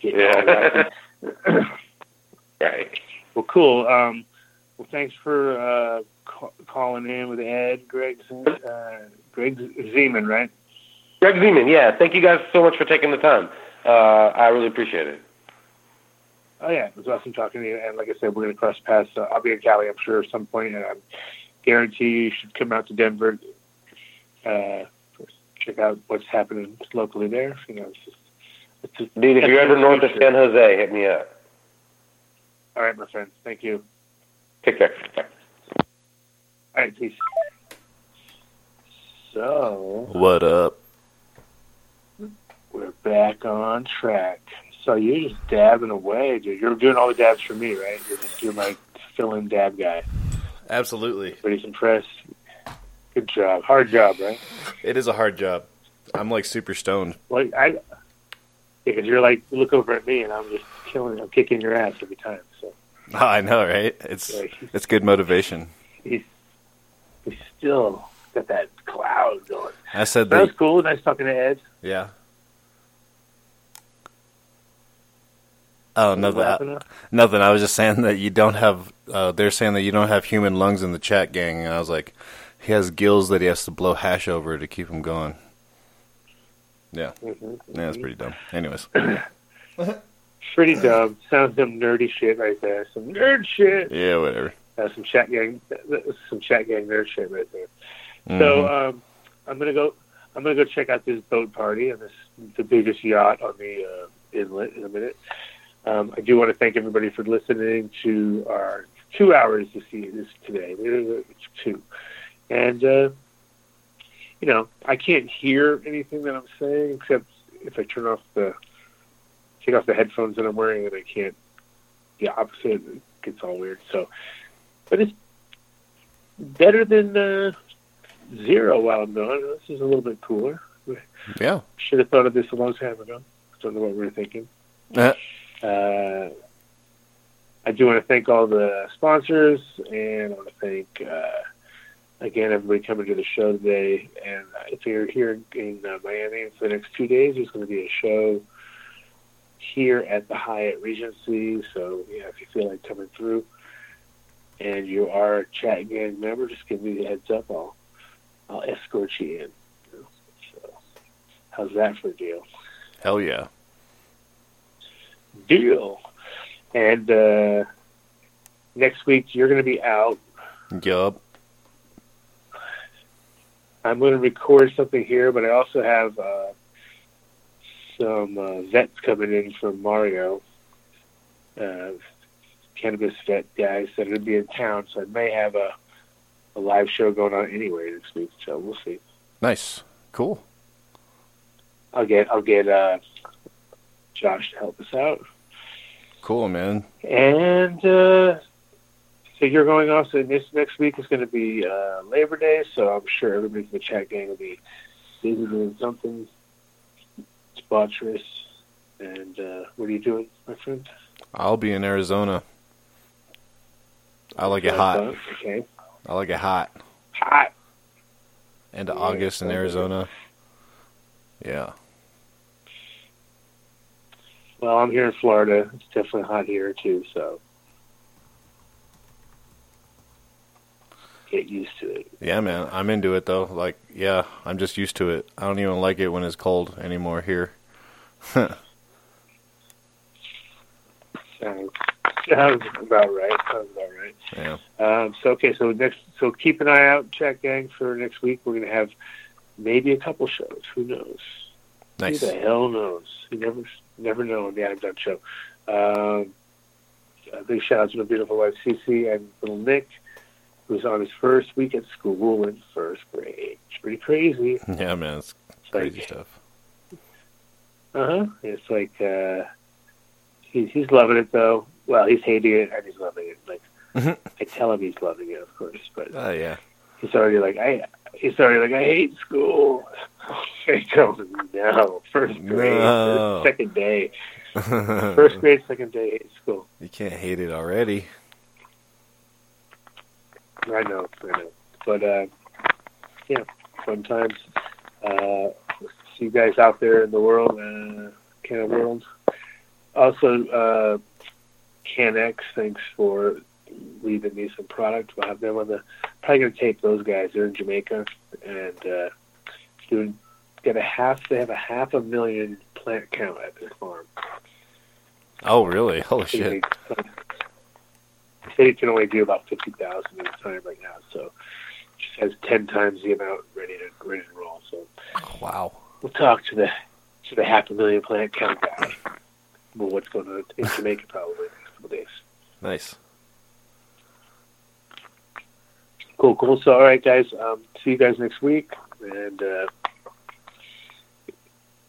Getting Yeah. right. Well, cool. Um, well, thanks for uh, ca- calling in with Ed, Greg, uh, Greg Zeman, right? Greg Zeman, yeah. Thank you guys so much for taking the time. Uh, I really appreciate it. Oh yeah, it was awesome talking to you. And like I said, we're going to cross paths. Uh, I'll be in Cali, I'm sure, at some point, and I guarantee you, you should come out to Denver, uh, check out what's happening locally there. You know, it's just, it's just Dude, if you're ever north of San Jose, hit me up. All right, my friend. Thank you. Take care. Bye. Peace. So What up? we're back on track. So you're just dabbing away, dude. You're doing all the dabs for me, right? You're just you're my fill-in dab guy. Absolutely. Everybody's impressed. Good job. Hard job, right? It is a hard job. I'm like super stoned. Like I, because you're like look over at me and I'm just killing. I'm kicking your ass every time. So I know, right? It's yeah, it's good motivation. he's he's still got that cloud going. I said That was cool. Nice talking to Ed. Yeah. Oh, nothing. Laughing. Nothing. I was just saying that you don't have. Uh, they're saying that you don't have human lungs in the chat gang, and I was like, he has gills that he has to blow hash over to keep him going. Yeah, Mhm. yeah, that's pretty dumb. Anyways, Pretty dumb. Sounds some nerdy shit right there. Some nerd shit. yeah, whatever. Uh, some chat gang. Some chat gang nerd shit right there. Mhm. So um, I'm gonna go. I'm gonna go check out this boat party and this the biggest yacht on the uh, inlet in a minute. Um, I do want to thank everybody for listening to our two hours to see this today. It's two, and uh, you know I can't hear anything that I'm saying except if I turn off the take off the headphones that I'm wearing, and I can't. The opposite it gets all weird. So, but it's better than. Uh, zero while I'm gone. This is a little bit cooler. yeah. Should have thought of this a long time ago. I don't know what we were thinking. Uh, Uh, I do want to thank all the sponsors, and I want to thank uh, again everybody coming to the show today. And if you're here in uh, Miami for the next two days, there's going to be a show here at the Hyatt Regency. So yeah, if you feel like coming through, and you are a chat gang member, just give me the heads up. I'll I'll escort you in. You know? So how's that for a deal? hell yeah. deal. And uh, next week you're going to be out. Yup. I'm going to record something here, but I also have uh, some uh, vets coming in from Mario, uh, cannabis vet guys that are going to be in town. So I may have a, a live show going on anyway next week. So we'll see. Nice. Cool. I'll get I'll get uh, Josh to help us out. Cool, man. And uh, so you're going off. So this next week is going to be uh, Labor Day, so I'm sure everybody in the chat gang will be busy doing something debaucherous. And uh, what are you doing, my friend? I'll be in Arizona. I like it hot. Okay. I like it hot. Hot. End of Yeah, August in. Arizona. Yeah. Well, I'm here in Florida. It's definitely hot here too, so get used to it. Yeah, man. I'm into it though. Like, yeah, I'm just used to it. I don't even like it when it's cold anymore here. Sounds, sounds about right. Sounds about right. Yeah. Um, so okay, so next, so keep an eye out, chat gang, for next week. We're gonna have maybe a couple shows. Who knows? Nice. Who the hell knows? You never, never know on the Adam Dunn show. Um, a big shout out to my beautiful wife Cece and little Nick, who's on his first week at school in first grade. It's pretty crazy. Yeah, man. It's It's crazy like, stuff. uh huh. It's like uh, he's he's loving it though. Well, he's hating it and he's loving it. Like Mhm. I tell him he's loving it, of course, but Oh yeah. he's already like I. He's already like I hate school. He goes, no, first grade, No. second day, first grade, second day, hate school. You can't hate it already. I know, I know. But uh, yeah, fun times. Uh, see you guys out there in the world, uh, Can of World. Also, uh, CanX, thanks for leaving me some product. We'll have them on the. Probably gonna tape those guys. They're in Jamaica and uh, doing. Get a half. They have a half a million plant count at their farm. Oh really? Holy shit. They, they can only do about fifty thousand at a time right now, so just has ten times the amount ready to ready to roll. So Wow. we'll talk to the to the half a million plant count guy about what's going on in Jamaica probably in the next couple days. Nice. Cool, cool. So all right, guys. Um, see you guys next week, and uh,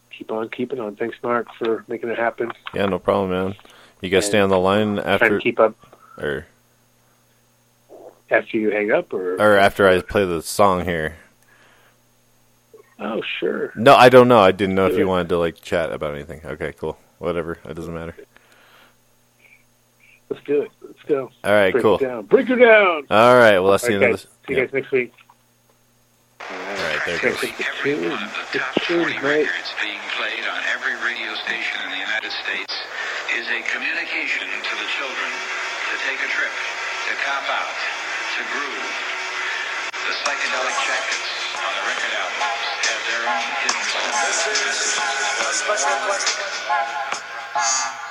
keep on keeping on. Thanks, Mark, for making it happen. Yeah, no problem, man. You guys stay on the line after. Trying to keep up or after you hang up, or, or after I play the song here. oh, sure. No, I don't know. I didn't know if Do you wanted to like chat about anything. Okay, cool. Whatever. It doesn't matter. Let's do it. Let's go. All right, Break cool. it down. Break her down. All right. Well, I'll see you All right, guys. See you guys next week. All right, there it goes. the Every one of the The top 40 records being played on every radio station in the United States is a communication to the children to take a trip, to cop out, to groove. The psychedelic jackets on the record albums have their own hidden This